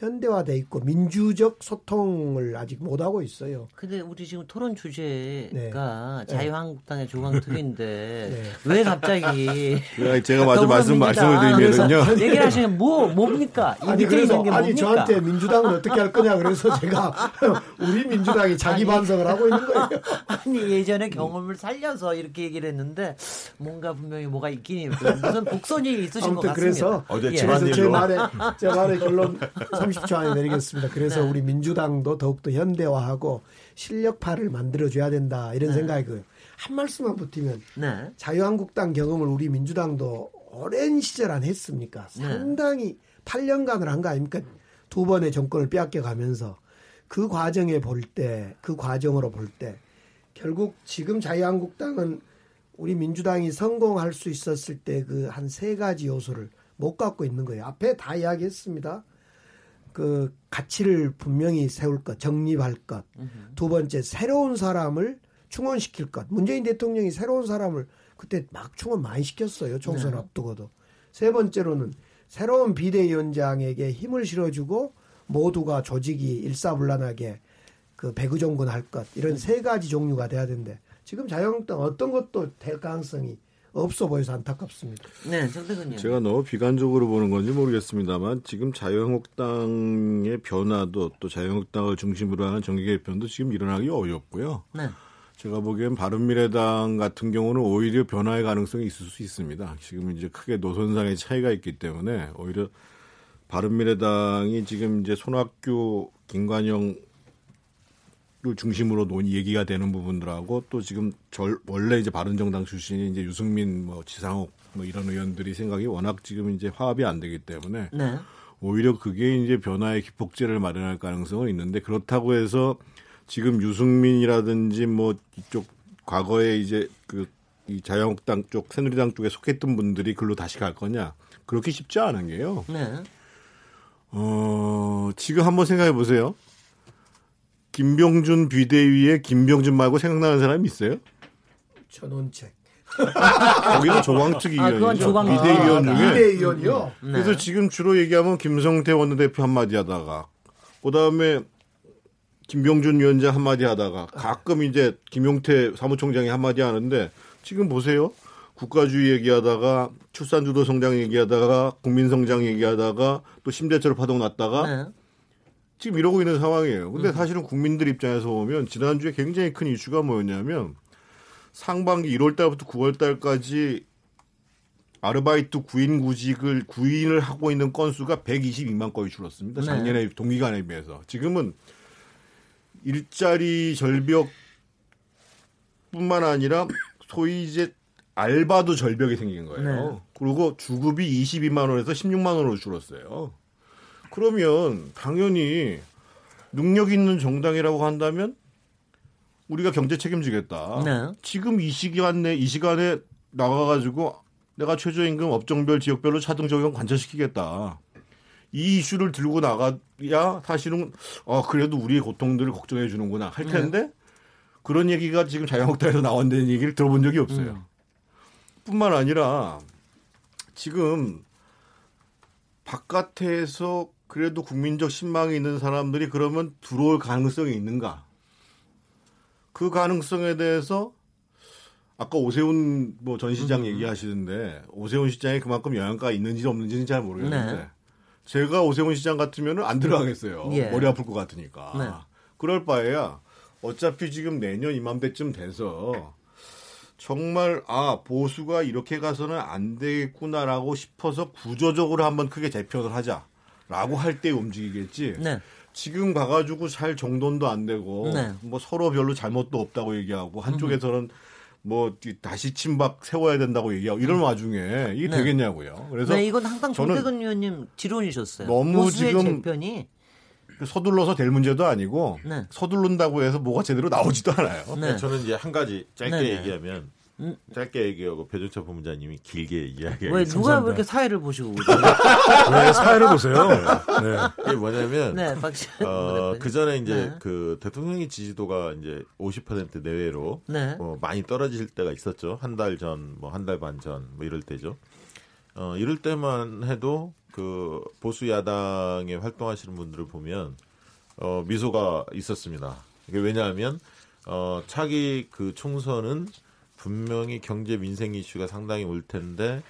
S6: 현대화돼 있고 민주적 소통을 아직 못 하고 있어요.
S2: 근데 우리 지금 토론 주제가 네. 자유한국당의 조강특위인데 [LAUGHS] 네. 왜 갑자기
S5: 제가 마저 말씀 말씀을 드리면요. [LAUGHS]
S2: 얘기를 하시면 뭐 뭡니까?
S6: 아니 그래서 아니 저한테 민주당은 어떻게 할 거냐 그래서 [LAUGHS] 제가 우리 민주당이 자기 아니, 반성을 하고 있는 거예요.
S2: 아니 예전에 경험을 살려서 이렇게 얘기를 했는데 뭔가 분명히 뭐가 있긴 무슨 복선이 있으신 것 같습니다.
S6: 그래서 어제 예. 집안일로 제 말의 제 말의 결론 30초 안에 내리겠습니다. 그래서 네. 우리 민주당도 더욱더 현대화하고 실력파를 만들어줘야 된다 이런 네. 생각이고요. 한 말씀만 붙이면 네. 자유한국당 경험을 우리 민주당도 오랜 시절 안 했습니까? 네. 상당히 8년간을 한 거 아닙니까? 두 번의 정권을 빼앗겨 가면서 그 과정에 볼 때, 그 과정으로 볼 때 결국 지금 자유한국당은 우리 민주당이 성공할 수 있었을 때 그 한 세 가지 요소를 못 갖고 있는 거예요. 앞에 다 이야기했습니다. 그 가치를 분명히 세울 것, 정립할 것. 두 번째 새로운 사람을 충원시킬 것. 문재인 대통령이 새로운 사람을 그때 막 충원 많이 시켰어요. 총선 네. 앞두고도. 세 번째로는 새로운 비대위원장에게 힘을 실어주고 모두가 조직이 일사불란하게 그 배구정군 할 것. 이런 세 가지 종류가 돼야 되는데 지금 자유한국당 어떤 것도 될 가능성이 없어 보여서 안타깝습니다.
S2: 네, 정대근님.
S5: 제가 너무 비관적으로 보는 건지 모르겠습니다만 지금 자유한국당의 변화도 또 자유한국당을 중심으로 하는 정기 개편도 지금 일어나기 어렵고요. 네. 제가 보기엔 바른미래당 같은 경우는 오히려 변화의 가능성이 있을 수 있습니다. 지금 이제 크게 노선상의 차이가 있기 때문에 오히려 바른미래당이 지금 이제 손학규, 김관영 중심으로 논의 얘기가 되는 부분들하고 또 지금 절, 원래 이제 바른정당 출신이 이제 유승민 뭐 지상욱 뭐 이런 의원들이 생각이 워낙 지금 이제 화합이 안 되기 때문에 네. 오히려 그게 이제 변화의 기폭제를 마련할 가능성은 있는데 그렇다고 해서 지금 유승민이라든지 뭐 이쪽 과거에 이제 그 이 자유한국당 쪽 새누리당 쪽에 속했던 분들이 글로 다시 갈 거냐 그렇게 쉽지 않은 게요. 네. 어 지금 한번 생각해 보세요. 김병준 비대위에 김병준 말고 생각나는 사람이 있어요?
S6: 전원책.
S5: 거기는 조광특 아, 위원이죠. 아, 비대위원 중에.
S6: 비대위원이요.
S5: 음. 그래서 네. 지금 주로 얘기하면 김성태 원내대표 한마디 하다가 그다음에 김병준 위원장 한마디 하다가 가끔 이제 김용태 사무총장이 한마디 하는데 지금 보세요. 국가주의 얘기하다가 출산주도 성장 얘기하다가 국민성장 얘기하다가 또 심대철 파동 났다가 네. 지금 이러고 있는 상황이에요. 근데 음. 사실은 국민들 입장에서 보면 지난주에 굉장히 큰 이슈가 뭐였냐면 상반기 1월 달부터 9월 달까지 아르바이트 구인 구직을 구인을 하고 있는 건수가 122만 건이 줄었습니다. 네. 작년에 네. 동기간에 비해서. 지금은 일자리 절벽 뿐만 아니라 소위 이제 알바도 절벽이 생긴 거예요. 네. 그리고 주급이 22만 원에서 16만 원으로 줄었어요. 그러면 당연히 능력 있는 정당이라고 한다면 우리가 경제 책임지겠다. 네. 지금 이 시간 내, 이 시간에 나가가지고 내가 최저임금 업종별 지역별로 차등 적용 관철시키겠다. 이 이슈를 들고 나가야 사실은 어 그래도 우리의 고통들을 걱정해 주는구나 할 네. 텐데 네. 그런 얘기가 지금 자유한국당에서 나온다는 얘기를 들어본 적이 없어요. 음. 뿐만 아니라 지금 바깥에서 그래도 국민적 신망이 있는 사람들이 그러면 들어올 가능성이 있는가? 그 가능성에 대해서 아까 오세훈 뭐 전 시장 음. 얘기하시는데 오세훈 시장이 그만큼 영향가 있는지 없는지는 잘 모르겠는데 네. 제가 오세훈 시장 같으면은 안 들어가겠어요. 예. 머리 아플 것 같으니까. 네. 그럴 바에야 어차피 지금 내년 이맘때쯤 돼서 정말 아 보수가 이렇게 가서는 안 되겠구나라고 싶어서 구조적으로 한번 크게 재편을 하자. 라고 할 때 움직이겠지. 네. 지금 가가지고 잘 정돈도 안 되고 네. 뭐 서로 별로 잘못도 없다고 얘기하고 한쪽에서는 뭐 다시 침박 세워야 된다고 얘기하고 이런 와중에 이게 네. 되겠냐고요. 그래서
S2: 네, 이건 항상 정태근 의원님 지론이셨어요.
S5: 너무 지금 재편이 그 서둘러서 될 문제도 아니고 네. 서둘른다고 해서 뭐가 제대로 나오지도 않아요.
S3: 네. 저는 이제 한 가지 짧게 네. 얘기하면 음. 짧게 얘기하고 배종철 본부장님이 길게 이야기해요.
S2: 왜 누가 왜 이렇게 사회를 보시고
S4: 왜 [LAUGHS] 사회를 보세요?
S3: 네. 이게 뭐냐면 네, 어, 그 전에 이제 네. 그 대통령의 지지도가 이제 50% 내외로 네. 뭐 많이 떨어질 때가 있었죠. 한 달 전, 뭐 한 달 반 전, 뭐 이럴 때죠. 어, 이럴 때만 해도 그 보수 야당에 활동하시는 분들을 보면 어, 미소가 있었습니다. 이게 왜냐하면 어, 차기 그 총선은 분명히 경제 민생 이슈가 상당히 올 텐데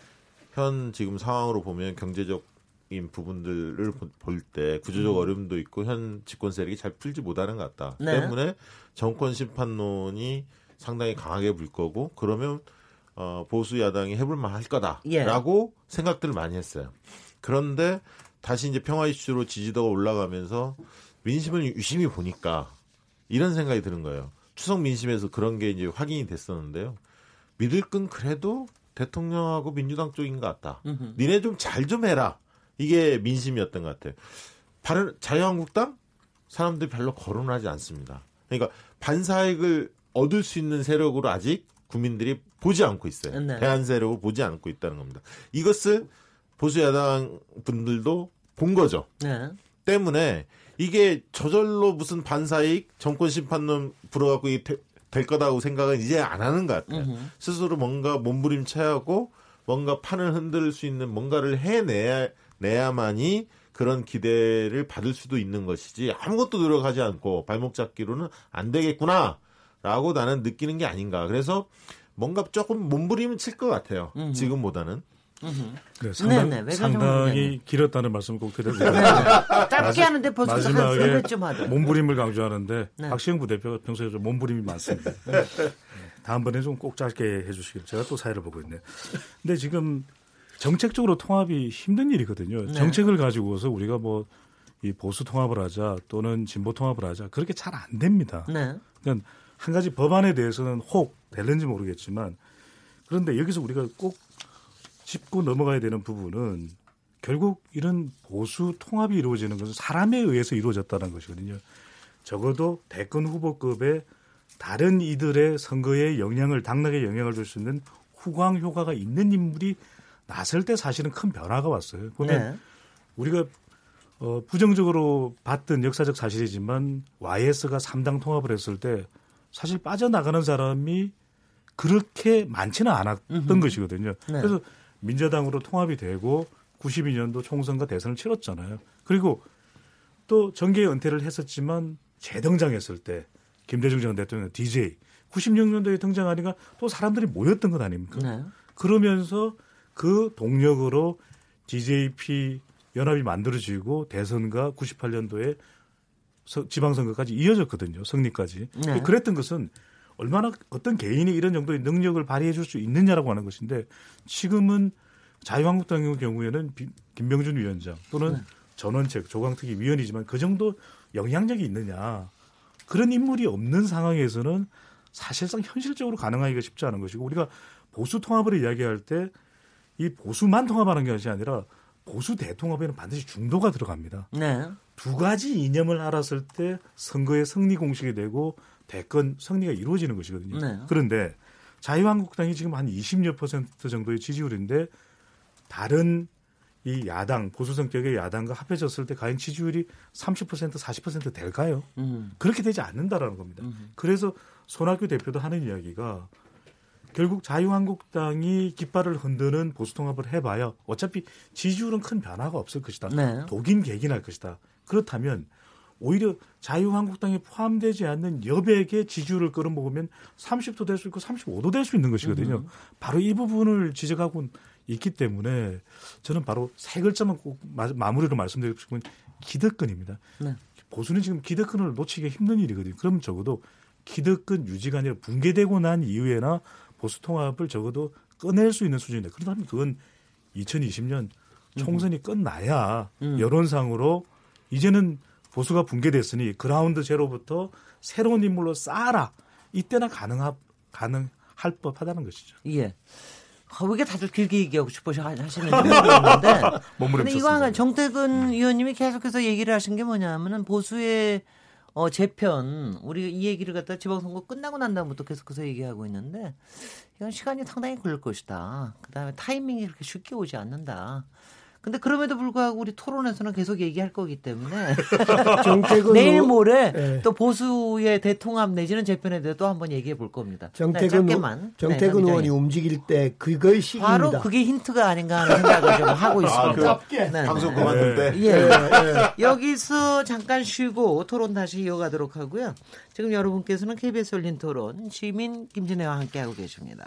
S3: 현 지금 상황으로 보면 경제적인 부분들을 볼 때 구조적 음. 어려움도 있고 현 집권 세력이 잘 풀지 못하는 것 같다. 네. 때문에 정권 심판론이 상당히 강하게 불 거고 그러면 어, 보수 야당이 해볼 만 할 거다라고 예. 생각들을 많이 했어요. 그런데 다시 이제 평화 이슈로 지지도가 올라가면서 민심을 유심히 보니까 이런 생각이 드는 거예요. 추석 민심에서 그런 게 이제 확인이 됐었는데요. 믿을 건 그래도 대통령하고 민주당 쪽인 것 같다. 으흠. 니네 좀 잘좀 좀 해라. 이게 민심이었던 것 같아요. 바른 자유한국당 사람들이 별로 거론하지 않습니다. 그러니까 반사익을 얻을 수 있는 세력으로 아직 국민들이 보지 않고 있어요. 네. 대한 세력을 보지 않고 있다는 겁니다. 이것을 보수 야당 분들도 본 거죠. 네. 때문에 이게 저절로 무슨 반사익 정권 심판론 불어갖고 될 거다고 생각은 이제 안 하는 것 같아요. 으흠. 스스로 뭔가 몸부림쳐야 하고 뭔가 판을 흔들 수 있는 뭔가를 해내야 내야만이 그런 기대를 받을 수도 있는 것이지 아무것도 노력하지 않고 발목 잡기로는 안 되겠구나라고 나는 느끼는 게 아닌가. 그래서 뭔가 조금 몸부림을 칠 것 같아요. 으흠. 지금보다는.
S4: 네, 상당, 네네, 상당히 길었다는 말씀 꼭 드려드리고 네,
S2: 짧게 하는데 벌써 마지막에 좀 하죠.
S4: 몸부림을 강조하는데 네. 박시영 부대표가 평소에 좀 몸부림이 많습니다. 네. 다음번에 좀 꼭 짧게 해주시길 제가 또 사회를 보고 있네요. 근데 지금 정책적으로 통합이 힘든 일이거든요. 네. 정책을 가지고서 우리가 뭐 이 보수 통합을 하자 또는 진보 통합을 하자 그렇게 잘 안 됩니다. 네. 그러니까 한 가지 법안에 대해서는 혹 될는지 모르겠지만 그런데 여기서 우리가 꼭 짚고 넘어가야 되는 부분은 결국 이런 보수 통합이 이루어지는 것은 사람에 의해서 이루어졌다는 것이거든요. 적어도 대권 후보급의 다른 이들의 선거에 영향을 당락에 영향을 줄 수 있는 후광 효과가 있는 인물이 나설 때 사실은 큰 변화가 왔어요. 보면 네. 우리가 어, 부정적으로 봤던 역사적 사실이지만 YS가 3당 통합을 했을 때 사실 빠져나가는 사람이 그렇게 많지는 않았던 음흠. 것이거든요. 네. 그래서 민자당으로 통합이 되고 92년도 총선과 대선을 치렀잖아요. 그리고 또 정계 은퇴를 했었지만 재등장했을 때 김대중 전 대통령 DJ 96년도에 등장하니까 또 사람들이 모였던 것 아닙니까? 네. 그러면서 그 동력으로 DJP 연합이 만들어지고 대선과 98년도에 지방선거까지 이어졌거든요. 승리까지. 네. 그랬던 것은 얼마나 어떤 개인이 이런 정도의 능력을 발휘해 줄 수 있느냐라고 하는 것인데 지금은 자유한국당의 경우에는 김병준 위원장 또는 네. 전원책 조강특위 위원이지만 그 정도 영향력이 있느냐 그런 인물이 없는 상황에서는 사실상 현실적으로 가능하기가 쉽지 않은 것이고 우리가 보수 통합을 이야기할 때 이 보수만 통합하는 것이 아니라 보수 대통합에는 반드시 중도가 들어갑니다. 네. 두 가지 이념을 알았을 때 선거의 승리 공식이 되고 대권 승리가 이루어지는 것이거든요. 네. 그런데 자유한국당이 지금 한 20여 퍼센트 정도의 지지율인데 다른 이 야당 보수 성격의 야당과 합해졌을 때 과연 지지율이 30% 40% 될까요? 음. 그렇게 되지 않는다라는 겁니다. 음. 그래서 손학규 대표도 하는 이야기가 결국 자유한국당이 깃발을 흔드는 보수 통합을 해봐야 어차피 지지율은 큰 변화가 없을 것이다. 네. 독인 개긴할 것이다. 그렇다면 오히려 자유한국당에 포함되지 않는 여백의 지지율을 끌어먹으면 30도 될 수 있고 35도 될 수 있는 것이거든요. 음. 바로 이 부분을 지적하고 있기 때문에 저는 바로 세 글자만 꼭 마무리로 말씀드리고 싶은 기득권입니다. 네. 보수는 지금 기득권을 놓치기 힘든 일이거든요. 그럼 적어도 기득권 유지가 아니라 붕괴되고 난 이후에나 보수 통합을 적어도 꺼낼 수 있는 수준인데 그렇다면 그건 2020년 총선이 음. 끝나야 음. 여론상으로 이제는 보수가 붕괴됐으니 그라운드 제로부터 새로운 인물로 쌓아라. 이때나 가능하, 가능할 법하다는 것이죠.
S2: 예. 아, 왜 이렇게 다들 길게 얘기하고 싶어서 하시는지 모르겠는데. [LAUGHS] 근데 이거 정태근 의원님이 계속해서 얘기를 하신 게 뭐냐면은 보수의 어, 재편, 우리 이 얘기를 갖다 지방선거 끝나고 난 다음부터 계속해서 얘기하고 있는데, 이건 시간이 상당히 걸릴 것이다. 그 다음에 타이밍이 그렇게 쉽게 오지 않는다. 근데 그럼에도 불구하고 우리 토론에서는 계속 얘기할 거기 때문에 [LAUGHS] 내일 모레 네. 또 보수의 대통합 내지는 재편에 대해 또 한번 얘기해 볼 겁니다.
S6: 정태근 네, 정태근 네, 의원이 움직일 때 그거의 시기입니다.
S2: 바로 그게 힌트가 아닌가 하는 생각을 좀 하고 있습니다. 아,
S3: 그 네. 방송 그만둘 때.
S2: 예. 네, 여기서 잠깐 쉬고 토론 다시 이어가도록 하고요. 지금 여러분께서는 KBS 열린 토론 시민 김진애와 함께하고 계십니다.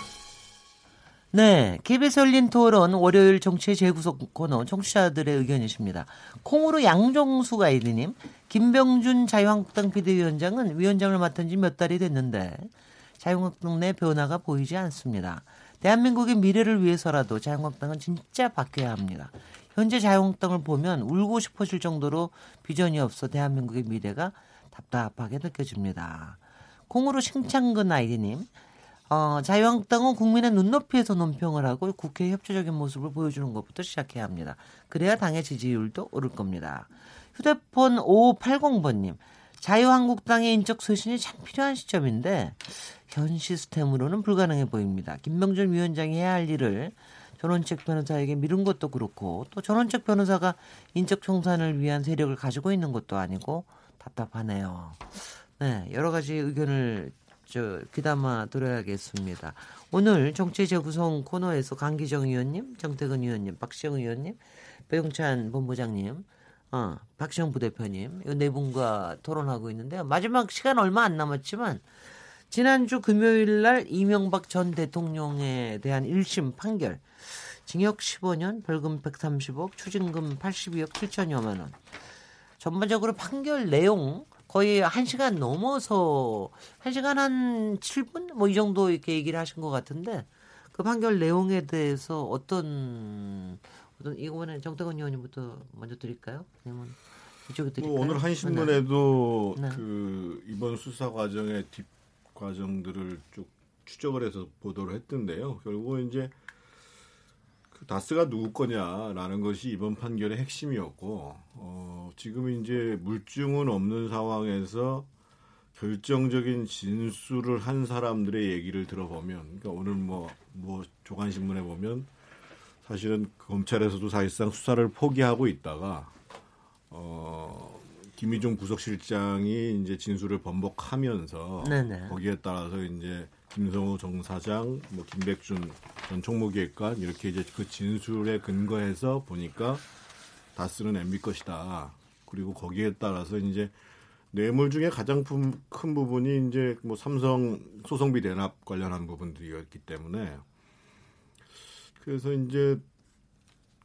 S2: 네, KBS 열린 토론 월요일 정치의 재구속 코너 청취자들의 의견이십니다. 콩으로 양종수 가이드님, 김병준 자유한국당 비대위원장은 위원장을 맡은 지 몇 달이 됐는데 자유한국당 내 변화가 보이지 않습니다. 대한민국의 미래를 위해서라도 자유한국당은 진짜 바뀌어야 합니다. 현재 자유한국당을 보면 울고 싶어질 정도로 비전이 없어 대한민국의 미래가 답답하게 느껴집니다. 콩으로 심창근 아이디님, 어, 자유한국당은 국민의 눈높이에서 논평을 하고 국회 협조적인 모습을 보여주는 것부터 시작해야 합니다. 그래야 당의 지지율도 오를 겁니다. 휴대폰 5580번님. 자유한국당의 인적 쇄신이 참 필요한 시점인데 현 시스템으로는 불가능해 보입니다. 김명준 위원장이 해야 할 일을 전원책 변호사에게 미룬 것도 그렇고 또 전원책 변호사가 인적 청산을 위한 세력을 가지고 있는 것도 아니고 답답하네요. 네, 여러 가지 의견을 저 귀담아 들어야겠습니다. 오늘 정치 재 구성 코너에서 강기정 의원님, 정태근 의원님, 박시영 의원님, 배용찬 본부장님 어, 박시영 부대표님 이 네 분과 토론하고 있는데요. 마지막 시간 얼마 안 남았지만 지난주 금요일 날 이명박 전 대통령에 대한 1심 판결 징역 15년, 벌금 130억, 추징금 82억 7천여만 원. 전반적으로 판결 내용 거의 1시간 넘어서 1시간 한 7분 뭐 이 정도 이렇게 얘기를 하신 것 같은데 그 판결 내용에 대해서 어떤 어떤 이거는 정태건 의원님부터 먼저 드릴까요? 아니면 이쪽에 드릴까요?
S5: 뭐 오늘 한 신문에도 네. 그 이번 수사 과정의 뒷 과정들을 쭉 추적을 해서 보도를 했던데요. 결국 이제 그 다스가 누구 거냐라는 것이 이번 판결의 핵심이었고 어, 지금 이제 물증은 없는 상황에서 결정적인 진술을 한 사람들의 얘기를 들어보면 그러니까 오늘 뭐뭐 뭐 조간 신문에 보면 사실은 검찰에서도 사실상 수사를 포기하고 있다가 어 김희종 부속실장이 이제 진술을 번복하면서 네네. 거기에 따라서 이제 김성호 정사장, 뭐 김백준 전 총무기획관 이렇게 이제 그 진술에 근거해서 보니까 다스는 MB 것이다. 그리고 거기에 따라서 이제 뇌물 중에 가장 큰 부분이 이제 뭐 삼성 소송비 대납 관련한 부분들이었기 때문에 그래서 이제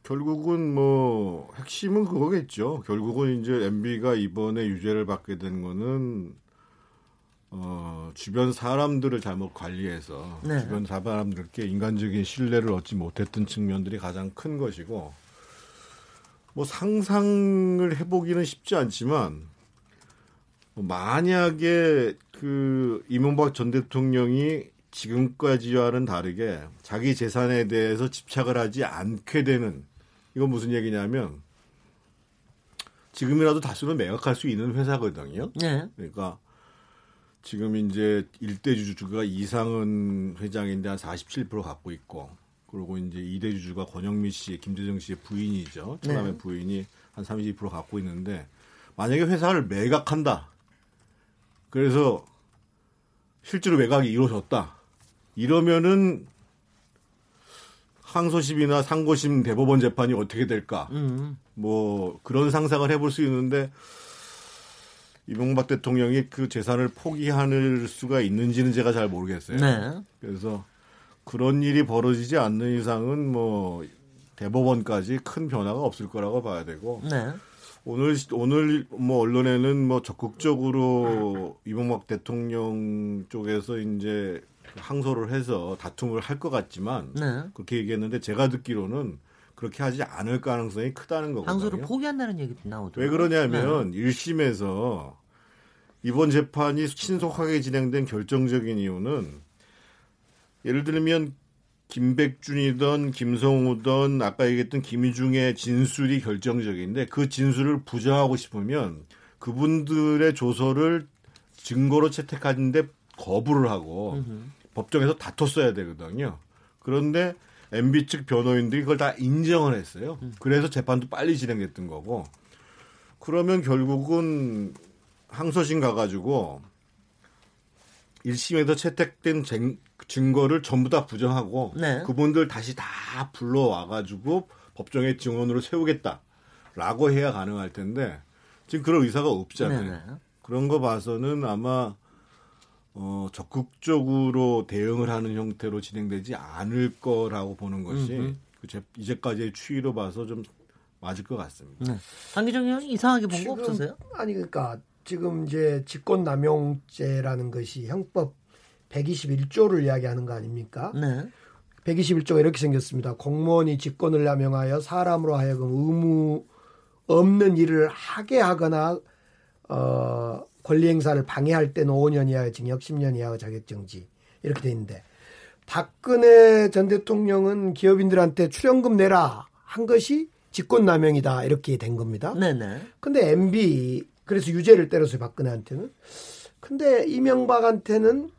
S5: 결국은 뭐 핵심은 그거겠죠. 결국은 이제 MB가 이번에 유죄를 받게 된 거는 어, 주변 사람들을 잘못 관리해서 네. 주변 사람들께 인간적인 신뢰를 얻지 못했던 측면들이 가장 큰 것이고 뭐 상상을 해보기는 쉽지 않지만 뭐 만약에 그 이명박 전 대통령이 지금까지와는 다르게 자기 재산에 대해서 집착을 하지 않게 되는 이건 무슨 얘기냐면 지금이라도 다수는 매각할 수 있는 회사거든요. 네. 그러니까 지금 이제 일대 주주가 이상은 회장인데 한 47% 갖고 있고 그리고 이제 이대 주주가 권영미 씨, 김재정 씨의 부인이죠. 처남의 네. 부인이 한 32% 갖고 있는데 만약에 회사를 매각한다. 그래서 실제로 매각이 이루어졌다. 이러면은 항소심이나 상고심 대법원 재판이 어떻게 될까? 음. 뭐 그런 상상을 해볼 수 있는데 이명박 대통령이 그 재산을 포기할 수가 있는지는 제가 잘 모르겠어요. 네. 그래서 그런 일이 벌어지지 않는 이상은 뭐 대법원까지 큰 변화가 없을 거라고 봐야 되고 네. 오늘 오늘 뭐 언론에는 뭐 적극적으로 이명박 대통령 쪽에서 이제 항소를 해서 다툼을 할 것 같지만 네. 그렇게 얘기했는데 제가 듣기로는 그렇게 하지 않을 가능성이 크다는 거거든요.
S2: 항소를 포기한다는 얘기도 나오더라고요.
S5: 왜 그러냐면 네. 1심에서 이번 재판이 신속하게 진행된 결정적인 이유는 예를 들면 김백준이든 김성우든 아까 얘기했던 김희중의 진술이 결정적인데 그 진술을 부정하고 싶으면 그분들의 조서를 증거로 채택하는데 거부를 하고 음흠. 법정에서 다퉜어야 되거든요. 그런데 MB 측 변호인들이 그걸 다 인정을 했어요. 음. 그래서 재판도 빨리 진행됐던 거고. 그러면 결국은 항소심 가가지고 1심에서 채택된 증거를 전부 다 부정하고 네. 그분들 다시 다 불러와가지고 법정에 증언으로 세우겠다라고 해야 가능할 텐데 지금 그런 의사가 없잖아요. 네네. 네. 그런 거 봐서는 아마 어, 적극적으로 대응을 하는 형태로 진행되지 않을 거라고 보는 것이 그 제, 이제까지의 추이로 봐서 좀 맞을 것 같습니다. 네.
S2: 한기정 의원 이상하게 본 거 없으세요?
S6: 아니 그러니까 지금 이제 직권 남용죄라는 것이 형법 121조를 이야기하는 거 아닙니까? 네. 121조가 이렇게 생겼습니다. 공무원이 직권을 남용하여 사람으로 하여금 의무 없는 일을 하게 하거나 어 권리 행사를 방해할 때는 5년 이하의 징역, 10년 이하의 자격정지 이렇게 돼 있는데 박근혜 전 대통령은 기업인들한테 출연금 내라 한 것이 직권남용이다 이렇게 된 겁니다. 네네. 근데 MB 그래서 유죄를 때렸어요 박근혜한테는. 근데 이명박한테는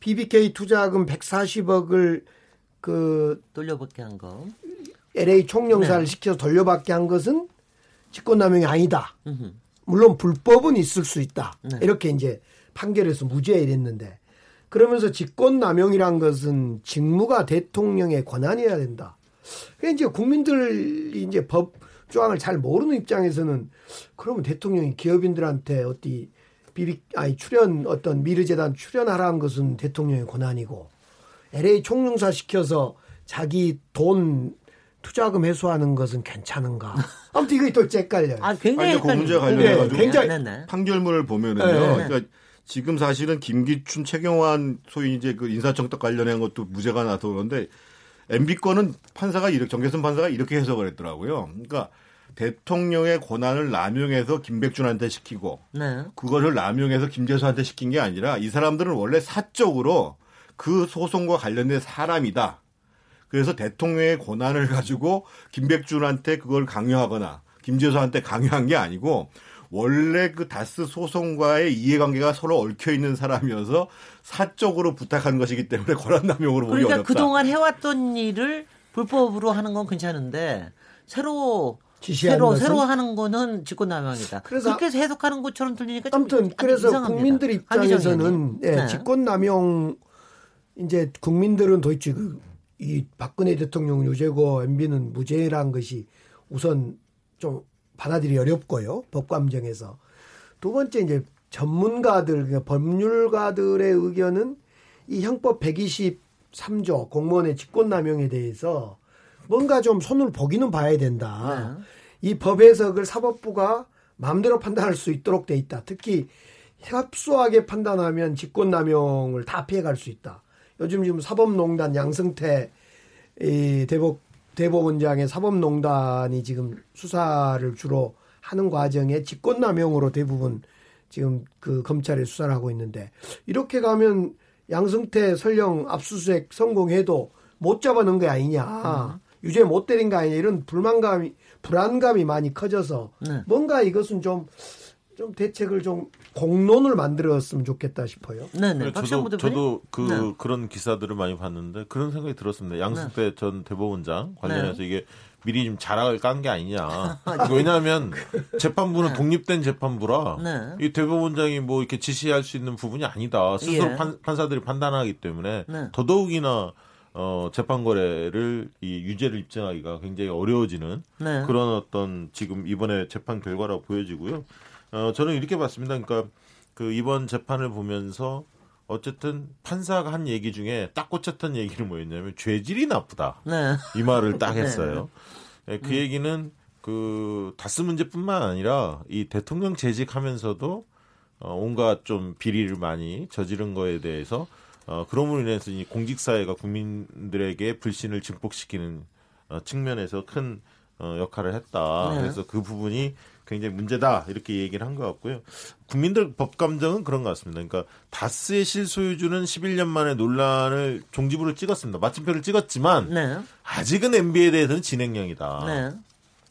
S6: BBK 투자금 140억을 그
S2: 돌려받게 한 거.
S6: LA 총영사를 네. 시켜서 돌려받게 한 것은 직권남용이 아니다. 으흠. 물론 불법은 있을 수 있다. 네. 이렇게 이제 판결에서 무죄 이랬는데 그러면서 직권남용이란 것은 직무가 대통령의 권한이어야 된다. 그러니까 이제 국민들이 이제 법 조항을 잘 모르는 입장에서는 그러면 대통령이 기업인들한테 어디 비비 아니 출연 어떤 미르재단 출연하라는 것은 대통령의 권한이고 LA 총영사 시켜서 자기 돈 투자금 회수하는 것은 괜찮은가? [LAUGHS] 아무튼 이거 또 헷갈려요.
S2: 아, 굉장히
S5: 아니, 그 문제와 관련해가지고
S6: 네, 굉장히
S5: 네, 네. 판결문을 보면은요. 네. 그러니까 지금 사실은 김기춘, 최경환 소위 이제 그 인사청탁 관련한 것도 무죄가 나서 그런데 MB 건은 판사가 이렇게 정계선 판사가 이렇게 해석을 했더라고요. 그러니까 대통령의 권한을 남용해서 김백준한테 시키고 네. 그것을 남용해서 김재수한테 시킨 게 아니라 이 사람들은 원래 사적으로 그 소송과 관련된 사람이다. 그래서 대통령의 권한을 [LAUGHS] 가지고 김백준한테 그걸 강요하거나 김재수한테 강요한 게 아니고 원래 그 다스 소송과의 이해관계가 서로 얽혀 있는 사람이어서 사적으로 부탁한 것이기 때문에 권한남용으로 보기
S2: 그러니까
S5: 어렵다.
S2: 그동안 해왔던 일을 불법으로 하는 건 괜찮은데 새로 새로 것은? 새로 하는 거는 직권남용이다. 그래서 그렇게 해석하는 것처럼 들리니까
S6: 아무튼 그래서 이상합니다. 국민들 입장에서는 예, 네. 직권남용 이제 국민들은 도대체 그, 이 박근혜 대통령 유죄고 MB는 무죄란 것이 우선 좀 받아들이 어렵고요. 법감정에서. 두 번째 이제 전문가들, 그러니까 법률가들의 의견은 이 형법 123조 공무원의 직권남용에 대해서 뭔가 좀 손을 보기는 봐야 된다. 네. 이 법 해석을 사법부가 마음대로 판단할 수 있도록 돼 있다. 특히 협소하게 판단하면 직권남용을 다 피해갈 수 있다. 요즘 지금 사법농단 양승태 이 대법 대법원장의 사법농단이 지금 수사를 주로 하는 과정에 직권남용으로 대부분 지금 그 검찰에 수사를 하고 있는데 이렇게 가면 양승태 설령 압수수색 성공해도 못 잡아놓은 게 아니냐. 음. 유죄 못 때린 거 아니냐. 이런 불만감이, 불안감이 많이 커져서 네. 뭔가 이것은 좀좀 대책을 좀 공론을 만들었으면 좋겠다 싶어요.
S3: 네, 네. 저도 저도 그 네. 그런 기사들을 많이 봤는데 그런 생각이 들었습니다. 양승태 네. 전 대법원장 관련해서 네. 이게 미리 좀 자락을 깐 게 아니냐. [LAUGHS] 왜냐하면 재판부는 네. 독립된 재판부라 네. 이 대법원장이 뭐 이렇게 지시할 수 있는 부분이 아니다. 스스로 예. 판, 사들이 판단하기 때문에 더더욱이나 어, 재판 거래를 이 유죄를 입증하기가 굉장히 어려워지는 그런 어떤 지금 이번에 재판 결과라고 보여지고요. 어, 저는 이렇게 봤습니다. 그러니까 그 이번 재판을 보면서 어쨌든 판사가 한 얘기 중에 딱 꽂혔던 얘기는 뭐였냐면 죄질이 나쁘다. 네. 이 말을 딱 [LAUGHS] 네. 했어요. 네. 그 음. 얘기는 그 다스 문제뿐만 아니라 이 대통령 재직하면서도 어, 온갖 좀 비리를 많이 저지른 거에 대해서 어, 그럼으로 인해서 이 공직사회가 국민들에게 불신을 증폭시키는 어, 측면에서 큰 어, 역할을 했다. 네. 그래서 그 부분이 굉장히 문제다 이렇게 얘기를 한 것 같고요. 국민들 법 감정은 그런 것 같습니다. 그러니까 다스의 실소유주는 11년 만에 논란을 종지부를 찍었습니다. 마침표를 찍었지만 네. 아직은 MB에 대해서는 진행형이다. 네.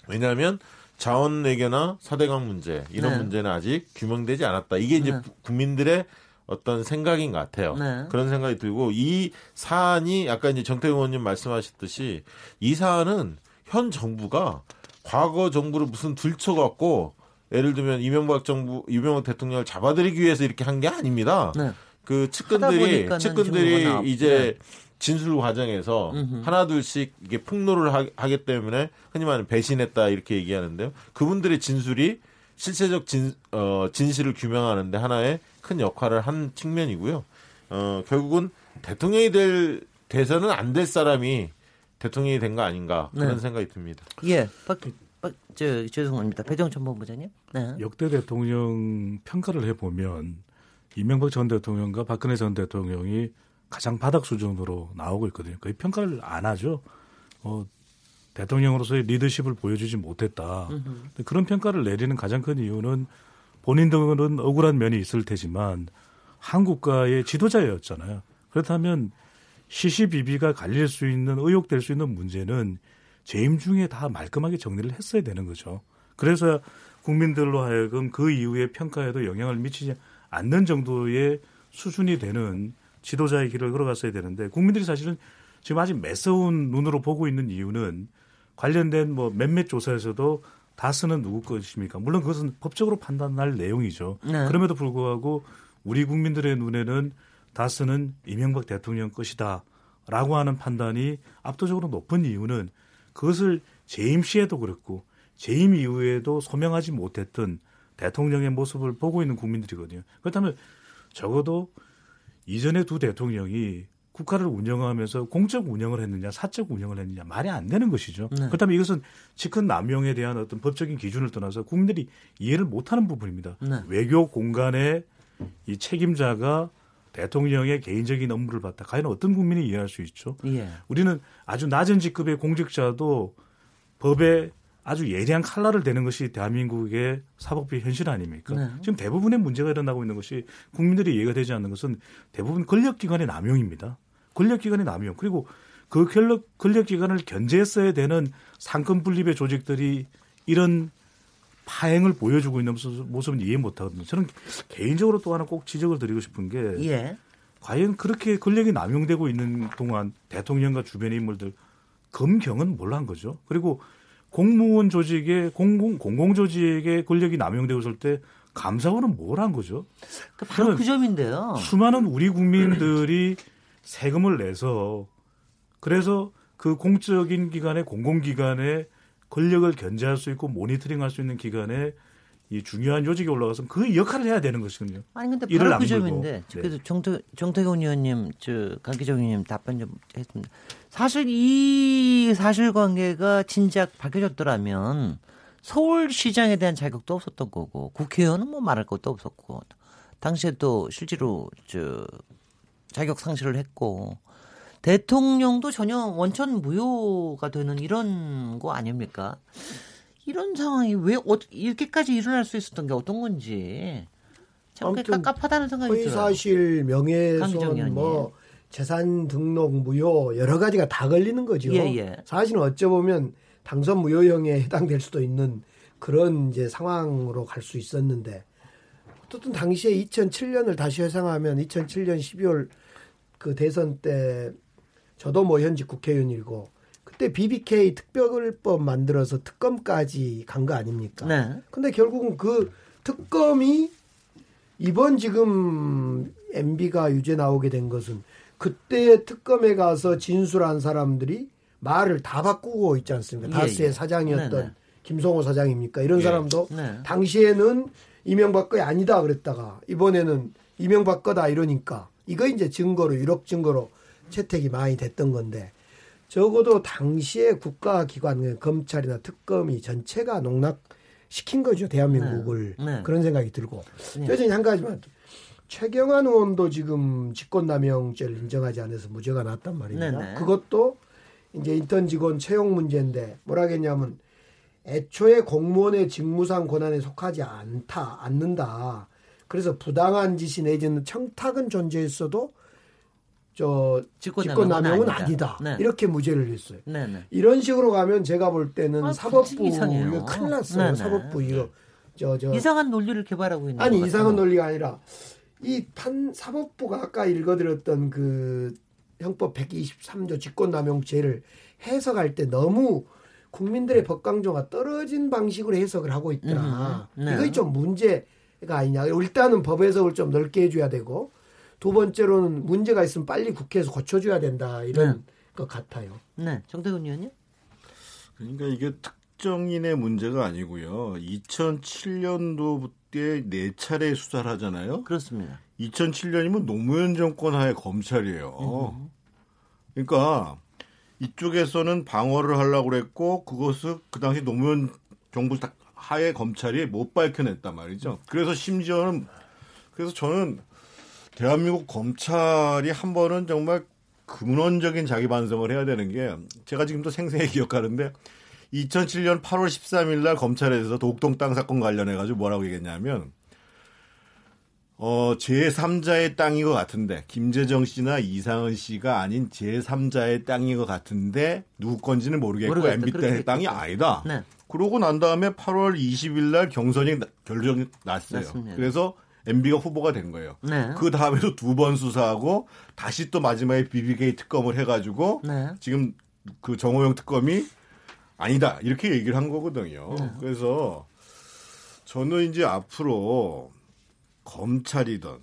S3: 왜냐하면 자원 외교나 사대강 문제 이런 네. 문제는 아직 규명되지 않았다. 이게 이제 네. 국민들의 어떤 생각인 것 같아요. 네. 그런 생각이 들고 이 사안이 아까 이제 정태근 의원님 말씀하셨듯이 이 사안은 현 정부가 과거 정부를 무슨 들쳐갖고 예를 들면 이명박 정부, 이명박 대통령을 잡아들이기 위해서 이렇게 한 게 아닙니다. 네. 그 측근들이 측근들이 이제 네. 진술 과정에서 음흠. 하나둘씩 이게 폭로를 하, 기 때문에 흔히 말하는 배신했다 이렇게 얘기하는데요. 그분들의 진술이 실체적 진, 어, 진실을 규명하는데 하나의 큰 역할을 한 측면이고요. 어, 결국은 대통령이 될 돼서는 안 될 사람이 대통령이 된 거 아닌가 그런 네. 생각이 듭니다.
S2: 예, 박, 박, 저 죄송합니다. 배정천 본부장님.
S4: 네. 역대 대통령 평가를 해보면 이명박 전 대통령과 박근혜 전 대통령이 가장 바닥 수준으로 나오고 있거든요. 거의 평가를 안 하죠. 어, 대통령으로서의 리더십을 보여주지 못했다. 그런 평가를 내리는 가장 큰 이유는 본인들은 억울한 면이 있을 테지만 한국가의 지도자였잖아요. 그렇다면 시시비비가 갈릴 수 있는 의혹될 수 있는 문제는 재임 중에 다 말끔하게 정리를 했어야 되는 거죠. 그래서 국민들로 하여금 그 이후에 평가에도 영향을 미치지 않는 정도의 수준이 되는 지도자의 길을 걸어갔어야 되는데 국민들이 사실은 지금 아직 매서운 눈으로 보고 있는 이유는 관련된 뭐 몇몇 조사에서도 다스는 누구 것입니까? 물론 그것은 법적으로 판단할 내용이죠. 네. 그럼에도 불구하고 우리 국민들의 눈에는 다스는 이명박 대통령 것이다 라고 하는 판단이 압도적으로 높은 이유는 그것을 재임 시에도 그렇고 재임 이후에도 소명하지 못했던 대통령의 모습을 보고 있는 국민들이거든요. 그렇다면 적어도 이전에 두 대통령이 국가를 운영하면서 공적 운영을 했느냐 사적 운영을 했느냐 말이 안 되는 것이죠. 네. 그렇다면 이것은 직권 남용에 대한 어떤 법적인 기준을 떠나서 국민들이 이해를 못하는 부분입니다. 네. 외교 공간의 이 책임자가 대통령의 개인적인 업무를 받다 과연 어떤 국민이 이해할 수 있죠? 예. 우리는 아주 낮은 직급의 공직자도 법에 아주 예리한 칼날을 대는 것이 대한민국의 사법부의 현실 아닙니까? 네. 지금 대부분의 문제가 일어나고 있는 것이 국민들이 이해가 되지 않는 것은 대부분 권력기관의 남용입니다. 권력기관의 남용. 그리고 그 권력, 권력기관을 견제했어야 되는 상권 분립의 조직들이 이런 파행을 보여주고 있는 모습은 이해 못 하거든요. 저는 개인적으로 또 하나 꼭 지적을 드리고 싶은 게 예. 과연 그렇게 권력이 남용되고 있는 동안 대통령과 주변의 인물들 검경은 뭘한 거죠? 그리고 공무원 조직의 공공 공공 조직의 권력이 남용되고 있을 때 감사원은 뭘 한 거죠?
S2: 그 바로 그 점인데요.
S4: 수많은 우리 국민들이 세금을 내서 그래서 그 공적인 기관의 공공기관의 권력을 견제할 수 있고 모니터링할 수 있는 기관에 이 중요한 요직에 올라가서 그 역할을 해야 되는 것이거든요.
S2: 아니 근데 바로 그 점인데 네. 그래서 정태 정태근 의원님 저 강기정 의원님 답변 좀 했습니다. 사실 이 사실관계가 진작 밝혀졌더라면 서울시장에 대한 자격도 없었던 거고 국회의원은 뭐 말할 것도 없었고 당시에 또 실제로 저 자격 상실을 했고 대통령도 전혀 원천 무효가 되는 이런 거 아닙니까? 이런 상황이 왜 어, 이렇게까지 일어날 수 있었던 게 어떤 건지 참 깝깝하다는 생각이 들어요.
S6: 사실 명예훼손 뭐 재산 등록 무효 여러 가지가 다 걸리는 거죠. 예, 예. 사실은 어찌 보면 당선 무효형에 해당될 수도 있는 그런 이제 상황으로 갈 수 있었는데 어쨌든 당시에 2007년을 다시 회상하면 2007년 12월 그 대선 때 저도 뭐 현직 국회의원이고 그때 BBK 특별법 만들어서 특검까지 간 거 아닙니까? 네. 근데 결국은 그 특검이 이번 지금 MB가 유죄 나오게 된 것은 그때 특검에 가서 진술한 사람들이 말을 다 바꾸고 있지 않습니까? 예, 다스의 예. 사장이었던 네네. 네. 김성호 사장입니까? 이런 예. 사람도 네. 당시에는 이명박 거이 아니다 그랬다가 이번에는 이명박 거다 이러니까 이거 이제 증거로 유력 증거로 채택이 많이 됐던 건데 적어도 당시에 국가기관 검찰이나 특검이 전체가 농락 시킨 거죠 대한민국을 네. 네. 그런 생각이 들고 네. 여전히 한 가지만 최경환 의원도 지금 직권남용죄를 인정하지 않아서 무죄가 났단 말입니다. 네네. 네. 그것도 이제 인턴 직원 채용 문제인데 뭐라겠냐면 애초에 공무원의 직무상 권한에 속하지 않다 않는다. 그래서 부당한 지시 내지는 청탁은 존재했어도 저 직권남용은 아니다. 네. 이렇게 무죄를 했어요. 네, 네. 이런 식으로 가면 제가 볼 때는 아, 사법부 이거 큰일 났어요. 네, 네. 사법부 이거
S2: 저, 저
S6: 이상한
S2: 논리를 개발하고 있는
S6: 아니 이상한 논리가 아니라 이 판 사법부가 아까 읽어드렸던 그 형법 123조 직권남용죄를 해석할 때 너무 국민들의 법강조가 떨어진 방식으로 해석을 하고 있더라. 음, 네. 이거 좀 문제가 아니냐. 일단은 법 해석을 좀 넓게 해줘야 되고 두 번째로는 문제가 있으면 빨리 국회에서 고쳐줘야 된다 이런 네. 것 같아요.
S2: 네, 정태근 의원님.
S5: 그러니까 이게 특정인의 문제가 아니고요. 2007년도부터 네 차례 수사를 하잖아요.
S2: 그렇습니다.
S5: 2007년이면 노무현 정권 하에 검찰이에요. 음. 그러니까 이쪽에서는 방어를 하려고 그랬고 그것을 그 당시 노무현 정부 하에 검찰이 못 밝혀냈단 말이죠. 그래서 심지어는 그래서 저는 대한민국 검찰이 한 번은 정말 근원적인 자기 반성을 해야 되는 게 제가 지금도 생생히 [LAUGHS] 기억하는데 2007년 8월 13일 날 검찰에서 독동 땅 사건 관련해 가지고 뭐라고 얘기했냐면 어 제3자의 땅인 것 같은데 김재정 씨나 이상은 씨가 아닌 제3자의 땅인 것 같은데 누구 건지는 모르겠고 모르겠다. MB 때 땅이 아니다. 네. 그러고 난 다음에 8월 20일 날 경선이 결정이 났어요. 맞습니다. 그래서 MB가 후보가 된 거예요. 네. 그 다음에도 두 번 수사하고 다시 또 마지막에 BBK 특검을 해가지고 네. 지금 그 정호영 특검이 아니다 이렇게 얘기를 한 거거든요. 네. 그래서 저는 이제 앞으로 검찰이든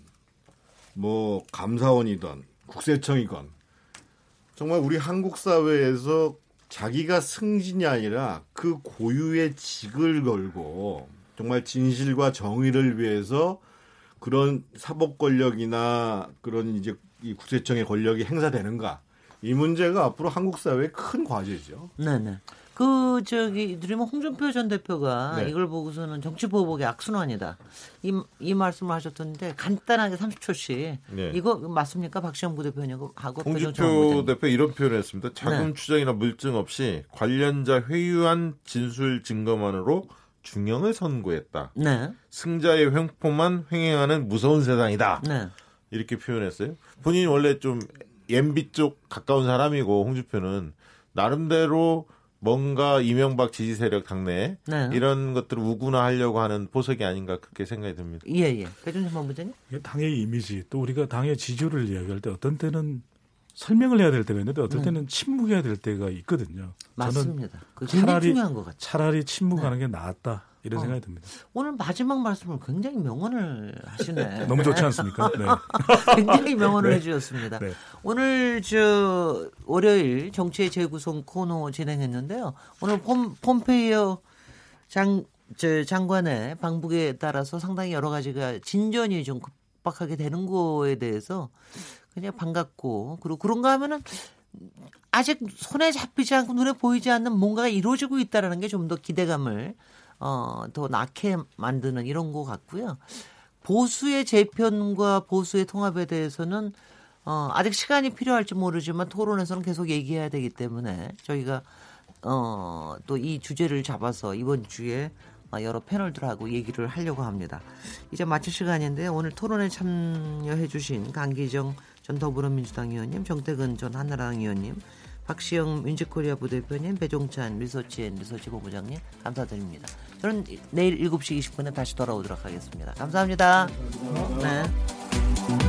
S5: 뭐 감사원이든 국세청이건 정말 우리 한국 사회에서 자기가 승진이 아니라 그 고유의 직을 걸고 정말 진실과 정의를 위해서 그런 사법 권력이나 그런 이제 이 국세청의 권력이 행사되는가 이 문제가 앞으로 한국 사회의 큰 과제죠.
S2: 네네. 그 저기 드리면 홍준표 전 대표가 네. 이걸 보고서는 정치 보복의 악순환이다. 이, 이 말씀을 하셨던데 간단하게 30초씩 네. 이거 맞습니까? 박시영 부대표님하고
S3: 홍준표 대표 이런 표현을 했습니다. 자금 네. 추정이나 물증 없이 관련자 회유한 진술 증거만으로 중형을 선고했다. 네. 승자의 횡포만 횡행하는 무서운 세상이다. 네. 이렇게 표현했어요. 본인이 원래 좀 MB 쪽 가까운 사람이고 홍준표는 나름대로 뭔가 이명박 지지 세력 당내 네. 이런 것들을 우군화하려고 하는 보석이 아닌가 그렇게 생각이 듭니다.
S2: 예예. 배준선 본부장님.
S4: 당의 이미지 또 우리가 당의 지지율을 이야기할 때 어떤 때는 설명을 해야 될 때가 있는데 어떨 네. 때는 네. 침묵해야 될 때가 있거든요.
S2: 맞습니다.
S4: 차라리 차라리 침묵하는 네. 게 낫다. 이런 어. 생각이 듭니다.
S2: 오늘 마지막 말씀을 굉장히 명언을 하시네. [LAUGHS]
S4: 너무 좋지 않습니까? 네. [LAUGHS]
S2: 굉장히 명언을 네. 해주셨습니다. 네. 오늘 저 월요일 정치의 재구성 코너 진행했는데요. 오늘 폼, 폼페이어 장, 저 장관의 방북에 따라서 상당히 여러 가지가 진전이 좀 급박하게 되는 거에 대해서 그냥 반갑고 그리고 그런가 하면은 아직 손에 잡히지 않고 눈에 보이지 않는 뭔가가 이루어지고 있다라는 게 좀 더 기대감을 어, 더 낳게 만드는 이런 것 같고요. 보수의 재편과 보수의 통합에 대해서는 어, 아직 시간이 필요할지 모르지만 토론에서는 계속 얘기해야 되기 때문에 저희가 어, 또 이 주제를 잡아서 이번 주에 여러 패널들하고 얘기를 하려고 합니다. 이제 마칠 시간인데 오늘 토론에 참여해 주신 강기정 전 더불어민주당 의원님, 정태근 전 한나라당 의원님, 박시영 윈지코리아 부대표님, 배종찬 리서치 앤 리서치 본부장님 감사드립니다. 저는 내일 7시 20분에 다시 돌아오도록 하겠습니다. 감사합니다. 네.